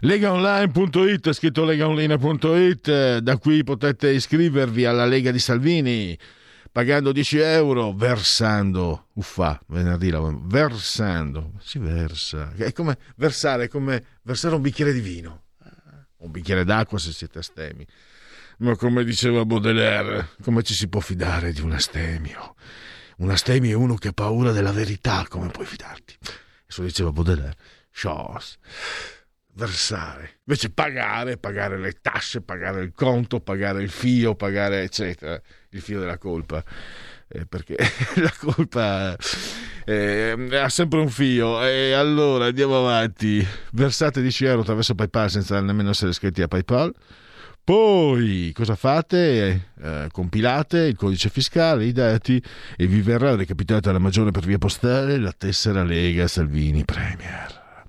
Legaonline.it, scritto legaonline.it, da qui potete iscrivervi alla Lega di Salvini pagando 10 euro, versando, uffa, venerdì, la- versando, si versa, è come versare, è come versare un bicchiere di vino, un bicchiere d'acqua se siete astemi. Ma come diceva Baudelaire, come ci si può fidare di un astemio? una astemio è uno che ha paura della verità, come puoi fidarti? Questo diceva Baudelaire. Chance. Versare. Invece pagare, pagare le tasse, pagare il conto, pagare il fio, pagare eccetera, il fio della colpa. Eh, perché la colpa eh, ha sempre un fio e allora andiamo avanti versate 10 euro attraverso PayPal senza nemmeno essere iscritti a PayPal poi cosa fate? Eh, compilate il codice fiscale, i dati e vi verrà recapitata la maggiore per via postale la tessera Lega Salvini Premier.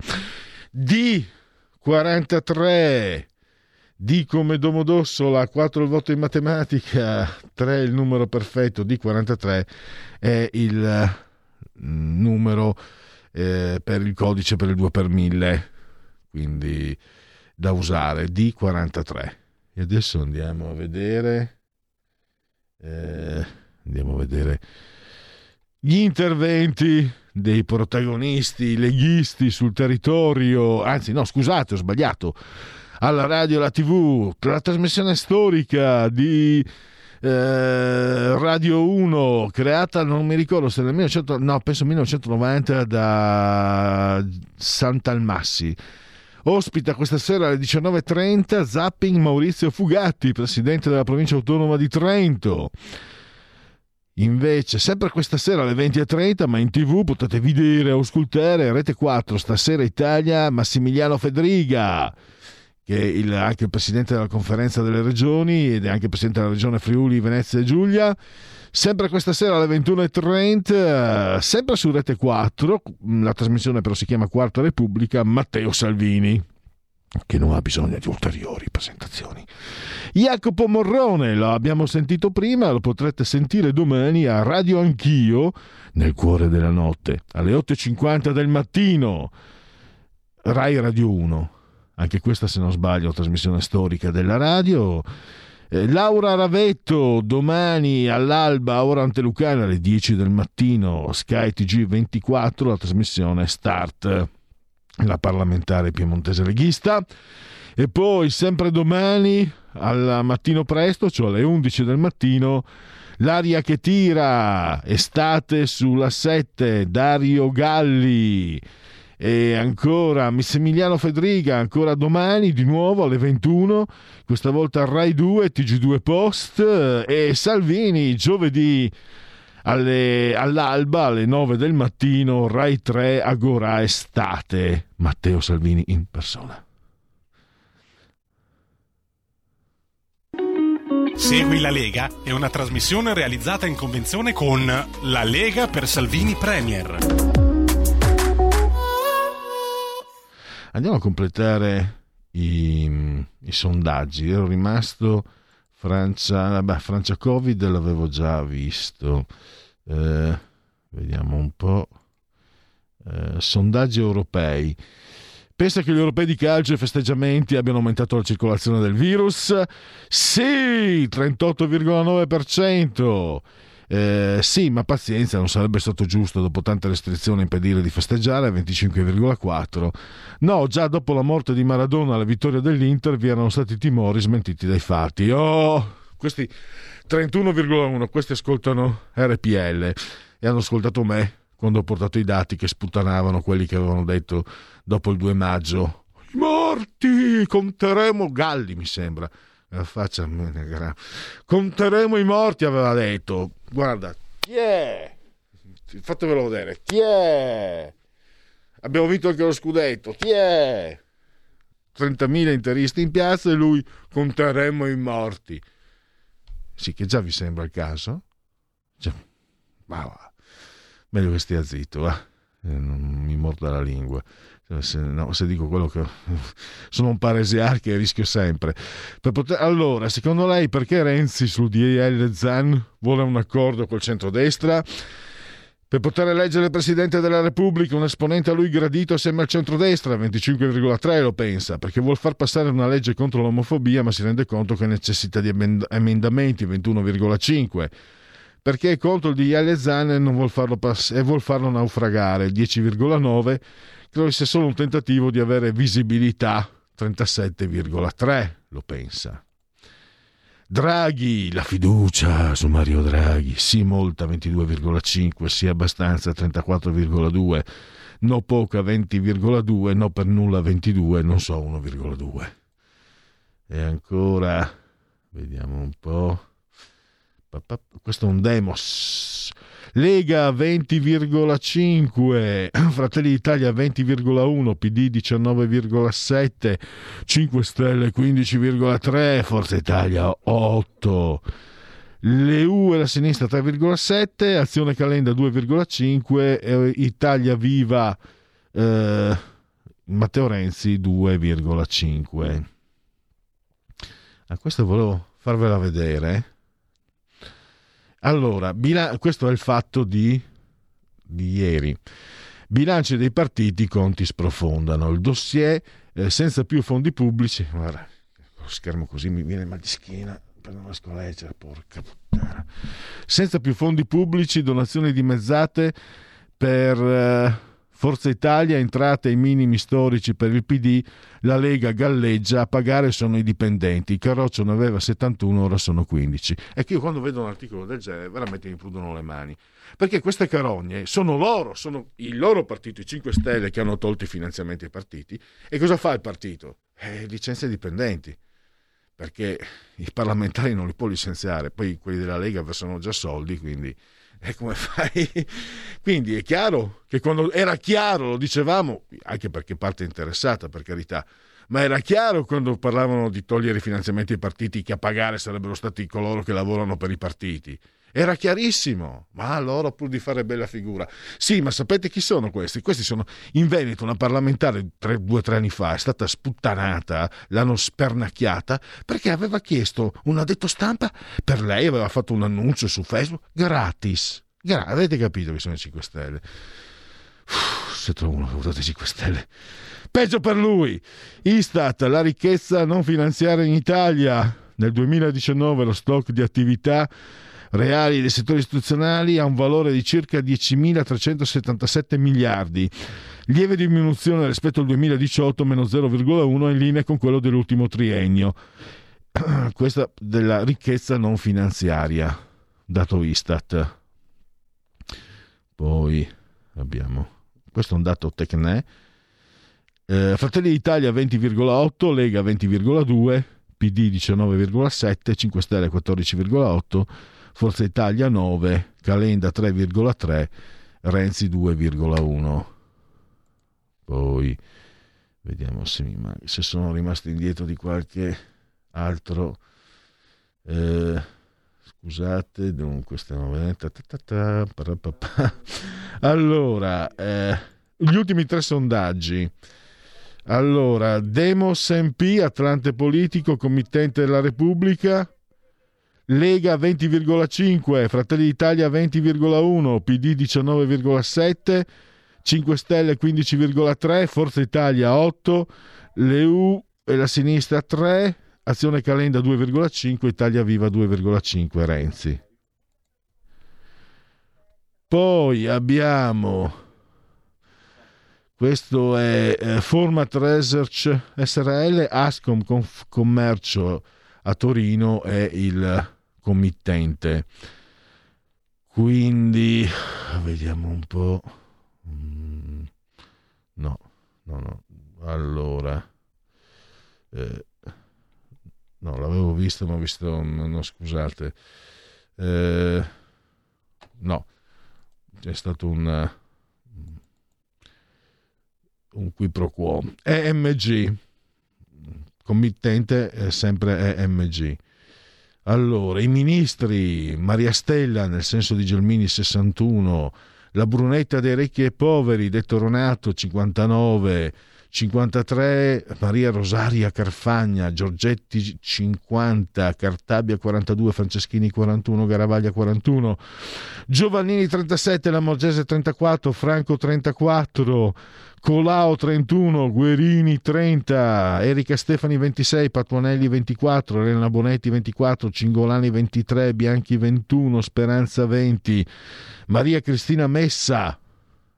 D43 D come Domodossola, 4 il voto in matematica, 3 il numero perfetto, D43 è il numero eh, per il codice per il 2 per 1000, quindi da usare, D43. E adesso andiamo a vedere, eh, andiamo a vedere gli interventi dei protagonisti leghisti sul territorio, anzi no scusate ho sbagliato, alla radio, alla tv, la trasmissione storica di eh, Radio 1 creata non mi ricordo se nel 1900, no, penso 1990 da Sant'Almassi ospita questa sera alle 19.30 Zapping Maurizio Fugatti presidente della provincia autonoma di Trento Invece, sempre questa sera alle 20.30, ma in tv potete vedere o ascoltare Rete 4, stasera Italia, Massimiliano Fedriga, che è il, anche il presidente della conferenza delle regioni ed è anche presidente della regione Friuli, Venezia e Giulia. Sempre questa sera alle 21.30, sempre su Rete 4, la trasmissione però si chiama Quarta Repubblica, Matteo Salvini che non ha bisogno di ulteriori presentazioni. Jacopo Morrone, lo abbiamo sentito prima, lo potrete sentire domani a Radio Anch'io, nel cuore della notte, alle 8.50 del mattino. Rai Radio 1, anche questa se non sbaglio, trasmissione storica della radio. Eh, Laura Ravetto, domani all'alba, ora antelucana, alle 10 del mattino, Sky TG24, la trasmissione Start la parlamentare piemontese leghista. E poi sempre domani al mattino presto, cioè alle 11 del mattino, l'aria che tira, estate sulla 7, Dario Galli. E ancora Missemiliano Fedriga, ancora domani di nuovo alle 21, questa volta Rai 2, TG2 Post e Salvini giovedì alle, all'alba alle 9 del mattino Rai 3 Agora Estate. Matteo Salvini in persona. Segui la Lega è una trasmissione realizzata in convenzione con La Lega per Salvini Premier andiamo a completare i, i sondaggi ero rimasto Francia, beh, Francia Covid l'avevo già visto. Eh, vediamo un po'. Eh, sondaggi europei. Pensa che gli europei di calcio e festeggiamenti abbiano aumentato la circolazione del virus? Sì, 38,9%. Eh, sì, ma pazienza, non sarebbe stato giusto dopo tante restrizioni impedire di festeggiare, 25,4. No, già dopo la morte di Maradona alla vittoria dell'Inter vi erano stati timori smentiti dai fatti. Oh, questi 31,1, questi ascoltano RPL e hanno ascoltato me quando ho portato i dati che sputtanavano quelli che avevano detto dopo il 2 maggio. I morti, conteremo Galli, mi sembra la faccia conteremo i morti aveva detto guarda. Chi è? Fatevelo vedere. Chi è? Abbiamo vinto anche lo scudetto. Chi è? 30.000 interisti in piazza e lui conteremo i morti. Sì che già vi sembra il caso? Già. ma va. meglio che stia zitto va. non mi morda la lingua se, no, se, dico quello che sono un paresiarchi e rischio sempre. Poter... Allora, secondo lei perché Renzi sul DL Zan vuole un accordo col centrodestra? Per poter eleggere il Presidente della Repubblica, un esponente a lui gradito assieme al centrodestra, 25,3 lo pensa, perché vuol far passare una legge contro l'omofobia, ma si rende conto che necessita di emendamenti, 21,5 perché è contro il DL Zan non vuol farlo pass- e vuol farlo naufragare, 10,9 credo sia solo un tentativo di avere visibilità, 37,3 lo pensa. Draghi, la fiducia su Mario Draghi, sì molta 22,5, sì abbastanza 34,2, no poca 20,2, no per nulla 22, non so 1,2. E ancora, vediamo un po'. Questo è un demos. Lega 20,5, Fratelli d'Italia 20,1, PD 19,7, 5 Stelle 15,3, Forza Italia 8. L'EU e la sinistra 3,7, Azione Calenda 2,5, eh, Italia Viva eh, Matteo Renzi 2,5. A questo volevo farvela vedere. Allora, bila- questo è il fatto di, di ieri. Bilanci dei partiti, conti sprofondano. Il dossier eh, senza più fondi pubblici. Guarda, lo schermo così mi viene mal di schiena per non riesco a leggere, porca puttana. Senza più fondi pubblici, donazioni dimezzate per eh, Forza Italia, entrate ai minimi storici per il PD, la Lega galleggia, a pagare sono i dipendenti, Carroccio ne aveva 71, ora sono 15. E che io quando vedo un articolo del genere veramente mi prudono le mani, perché queste carogne sono loro, sono il loro partito, i 5 Stelle che hanno tolto i finanziamenti ai partiti. E cosa fa il partito? Eh, licenzia i dipendenti perché i parlamentari non li può licenziare, poi quelli della Lega versano già soldi, quindi e come fai? Quindi è chiaro che quando era chiaro, lo dicevamo, anche perché parte interessata, per carità, ma era chiaro quando parlavano di togliere i finanziamenti ai partiti che a pagare sarebbero stati coloro che lavorano per i partiti. Era chiarissimo, ma loro pur di fare bella figura. Sì, ma sapete chi sono questi? Questi sono in Veneto una parlamentare tre, due o tre anni fa è stata sputtanata, l'hanno spernacchiata perché aveva chiesto un addetto stampa per lei, aveva fatto un annuncio su Facebook gratis. Gra- avete capito che sono i 5 Stelle? Uff, se trovo uno che votate i 5 Stelle. Peggio per lui. Istat, la ricchezza non finanziaria in Italia. Nel 2019 lo stock di attività reali dei settori istituzionali ha un valore di circa 10.377 miliardi, lieve diminuzione rispetto al 2018, meno 0,1, in linea con quello dell'ultimo triennio. Questa della ricchezza non finanziaria, dato Istat. Poi abbiamo, questo è un dato Tecne, eh, Fratelli d'Italia 20,8, Lega 20,2, PD 19,7, 5 Stelle 14,8, Forza Italia 9, Calenda 3,3, Renzi 2,1. Poi vediamo se, mi man- se sono rimasto indietro di qualche altro. Eh, scusate, dunque stiamo vedendo. Allora, eh, gli ultimi tre sondaggi. Allora, Demos MP, Atlante Politico, Committente della Repubblica, Lega 20,5, Fratelli d'Italia 20,1, PD 19,7, 5 Stelle 15,3, Forza Italia 8, l'EU e la sinistra 3, Azione Calenda 2,5, Italia Viva 2,5, Renzi. Poi abbiamo questo è eh, Format Research SRL, Ascom Commercio a Torino è il committente. Quindi vediamo un po'. Mm, no, no, no. Allora, eh, no, l'avevo visto, ma ho visto. No, scusate. Eh, no, è stato un un qui pro quo. EMG, committente è sempre EMG. Allora, i ministri, Maria Stella nel senso di Gelmini 61, la Brunetta dei ricchi e poveri, detto Ronato 59, 53 Maria Rosaria Carfagna, Giorgetti 50, Cartabia 42, Franceschini 41, Garavaglia 41, Giovannini 37, La Morgese 34, Franco 34, Colao 31, Guerini 30, Erika Stefani 26, Patuanelli 24, Elena Bonetti 24, Cingolani 23, Bianchi 21, Speranza 20, Maria Cristina Messa,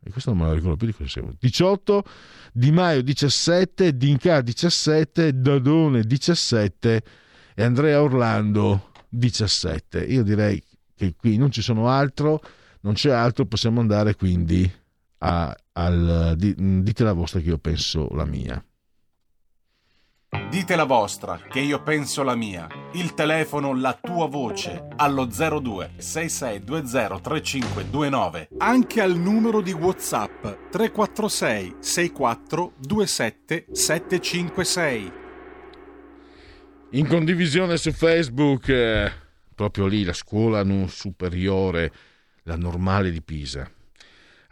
e questo non me la ricordo più di cosa 18, Di Maio 17, Dinca 17, Dadone 17 e Andrea Orlando 17. Io direi che qui non ci sono altro, non c'è altro, possiamo andare quindi a, al dite la vostra che io penso la mia. Dite la vostra, che io penso la mia. Il telefono, la tua voce, allo 02 6620 3529. Anche al numero di WhatsApp 346 64 27 756. In condivisione su Facebook, eh, proprio lì, la scuola superiore, la normale di Pisa.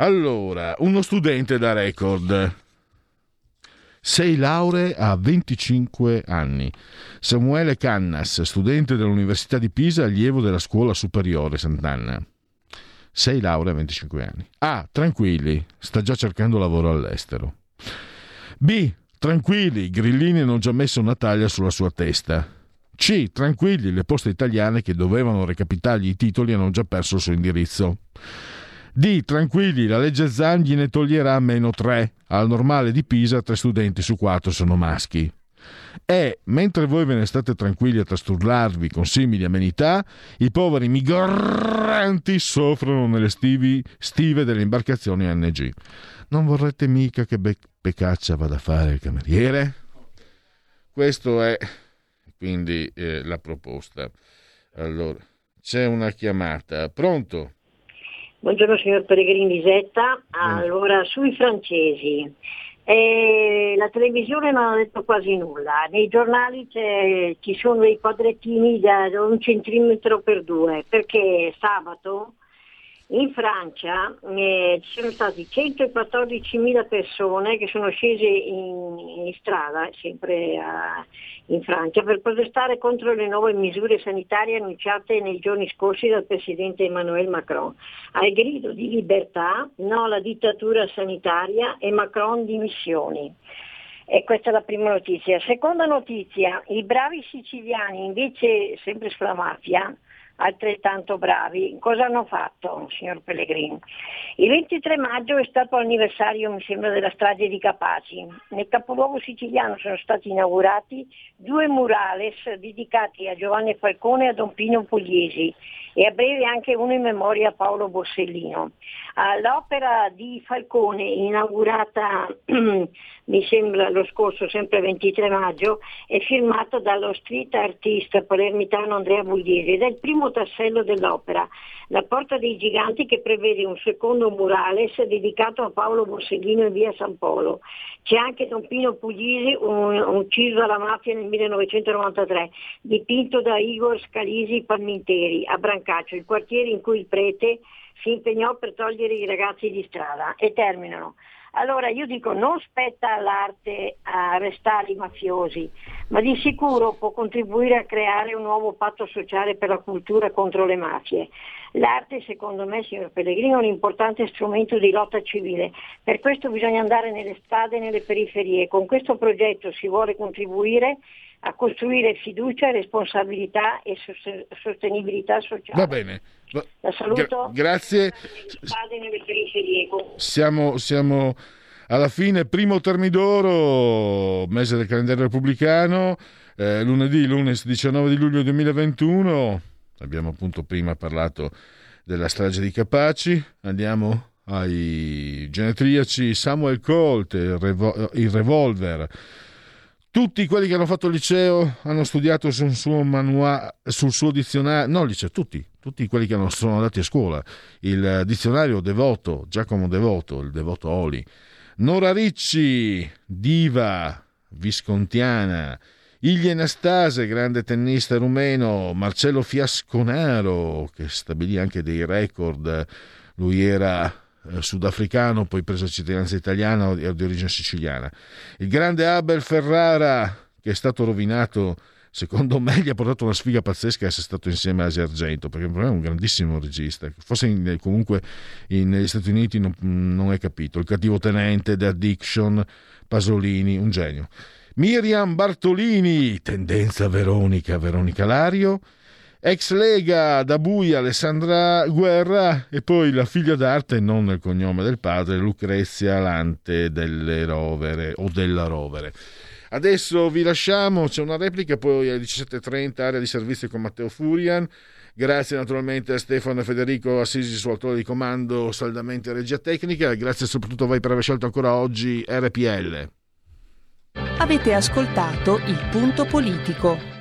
Allora, uno studente da record 6 lauree a 25 anni. Samuele Cannas, studente dell'Università di Pisa, allievo della Scuola Superiore Sant'Anna. 6 lauree a 25 anni. A. Tranquilli, sta già cercando lavoro all'estero. B. Tranquilli, grillini hanno già messo una taglia sulla sua testa. C. Tranquilli, le poste italiane che dovevano recapitargli i titoli hanno già perso il suo indirizzo. D. Tranquilli, la legge Zan gliene toglierà meno 3. Al normale di Pisa 3 studenti su 4 sono maschi. E, mentre voi ve ne state tranquilli a trasturlarvi con simili amenità, i poveri migranti soffrono nelle stivi, stive delle imbarcazioni NG. Non vorrete mica che Beppe Caccia vada a fare il cameriere? Questa è quindi eh, la proposta. Allora, c'è una chiamata. Pronto? Buongiorno signor Pellegrini Lisetta. Allora, sui francesi. Eh, la televisione non ha detto quasi nulla, nei giornali ci sono dei quadrettini da un centimetro per due, perché sabato in Francia eh, ci sono stati 114.000 persone che sono scese in, in strada, sempre a, in Francia, per protestare contro le nuove misure sanitarie annunciate nei giorni scorsi dal presidente Emmanuel Macron. Al grido di libertà, no alla dittatura sanitaria e Macron dimissioni. E questa è la prima notizia. Seconda notizia, i bravi siciliani invece, sempre sulla mafia, altrettanto bravi. Cosa hanno fatto, signor Pellegrini? Il 23 maggio è stato l'anniversario, mi sembra, della strage di Capaci. Nel capoluogo siciliano sono stati inaugurati due murales dedicati a Giovanni Falcone e a Don Pino Pugliesi e a breve anche uno in memoria a Paolo Borsellino. L'opera di Falcone, inaugurata mi sembra lo scorso, sempre 23 maggio, è firmata dallo street artist palermitano Andrea Bugliesi ed è il primo tassello dell'opera, La Porta dei Giganti che prevede un secondo murales dedicato a Paolo Borsellino in via San Polo. C'è anche Don Pino Puglisi, ucciso dalla mafia nel 1993, dipinto da Igor Scalisi Palminteri a Brancaccio, il quartiere in cui il prete si impegnò per togliere i ragazzi di strada. E terminano. Allora io dico non spetta all'arte arrestare i mafiosi, ma di sicuro può contribuire a creare un nuovo patto sociale per la cultura contro le mafie. L'arte, secondo me, signor Pellegrino, è un importante strumento di lotta civile. Per questo bisogna andare nelle strade e nelle periferie. Con questo progetto si vuole contribuire a costruire fiducia, responsabilità e sostenibilità sociale. Va bene. La saluto. Gra- grazie. Siamo, siamo, alla fine, primo Termidoro, mese del calendario repubblicano, eh, lunedì, lunedì 19 di luglio 2021. Abbiamo appunto prima parlato della strage di Capaci. Andiamo ai genetriaci Samuel Colt, il, revo- il revolver tutti quelli che hanno fatto il liceo hanno studiato sul suo manuale, sul suo dizionario, no, liceo, tutti, tutti quelli che sono andati a scuola. Il dizionario Devoto, Giacomo Devoto, il Devoto Oli. Nora Ricci, diva viscontiana. Igli Anastase, grande tennista rumeno. Marcello Fiasconaro, che stabilì anche dei record. Lui era sudafricano, poi preso cittadinanza italiana o di origine siciliana. Il grande Abel Ferrara, che è stato rovinato, secondo me gli ha portato una sfiga pazzesca essere stato insieme a Asia Argento, perché è un grandissimo regista. Forse in, comunque in, negli Stati Uniti non, non è capito. Il cattivo tenente, The Addiction, Pasolini, un genio. Miriam Bartolini, tendenza Veronica, Veronica Lario ex Lega da Buia Alessandra Guerra e poi la figlia d'arte, non nel cognome del padre, Lucrezia Lante delle Rovere o della Rovere. Adesso vi lasciamo, c'è una replica, poi alle 17.30 area di servizio con Matteo Furian. Grazie naturalmente a Stefano e Federico Assisi, suo autore di comando, saldamente regia tecnica. Grazie soprattutto a voi per aver scelto ancora oggi RPL. Avete ascoltato il punto politico.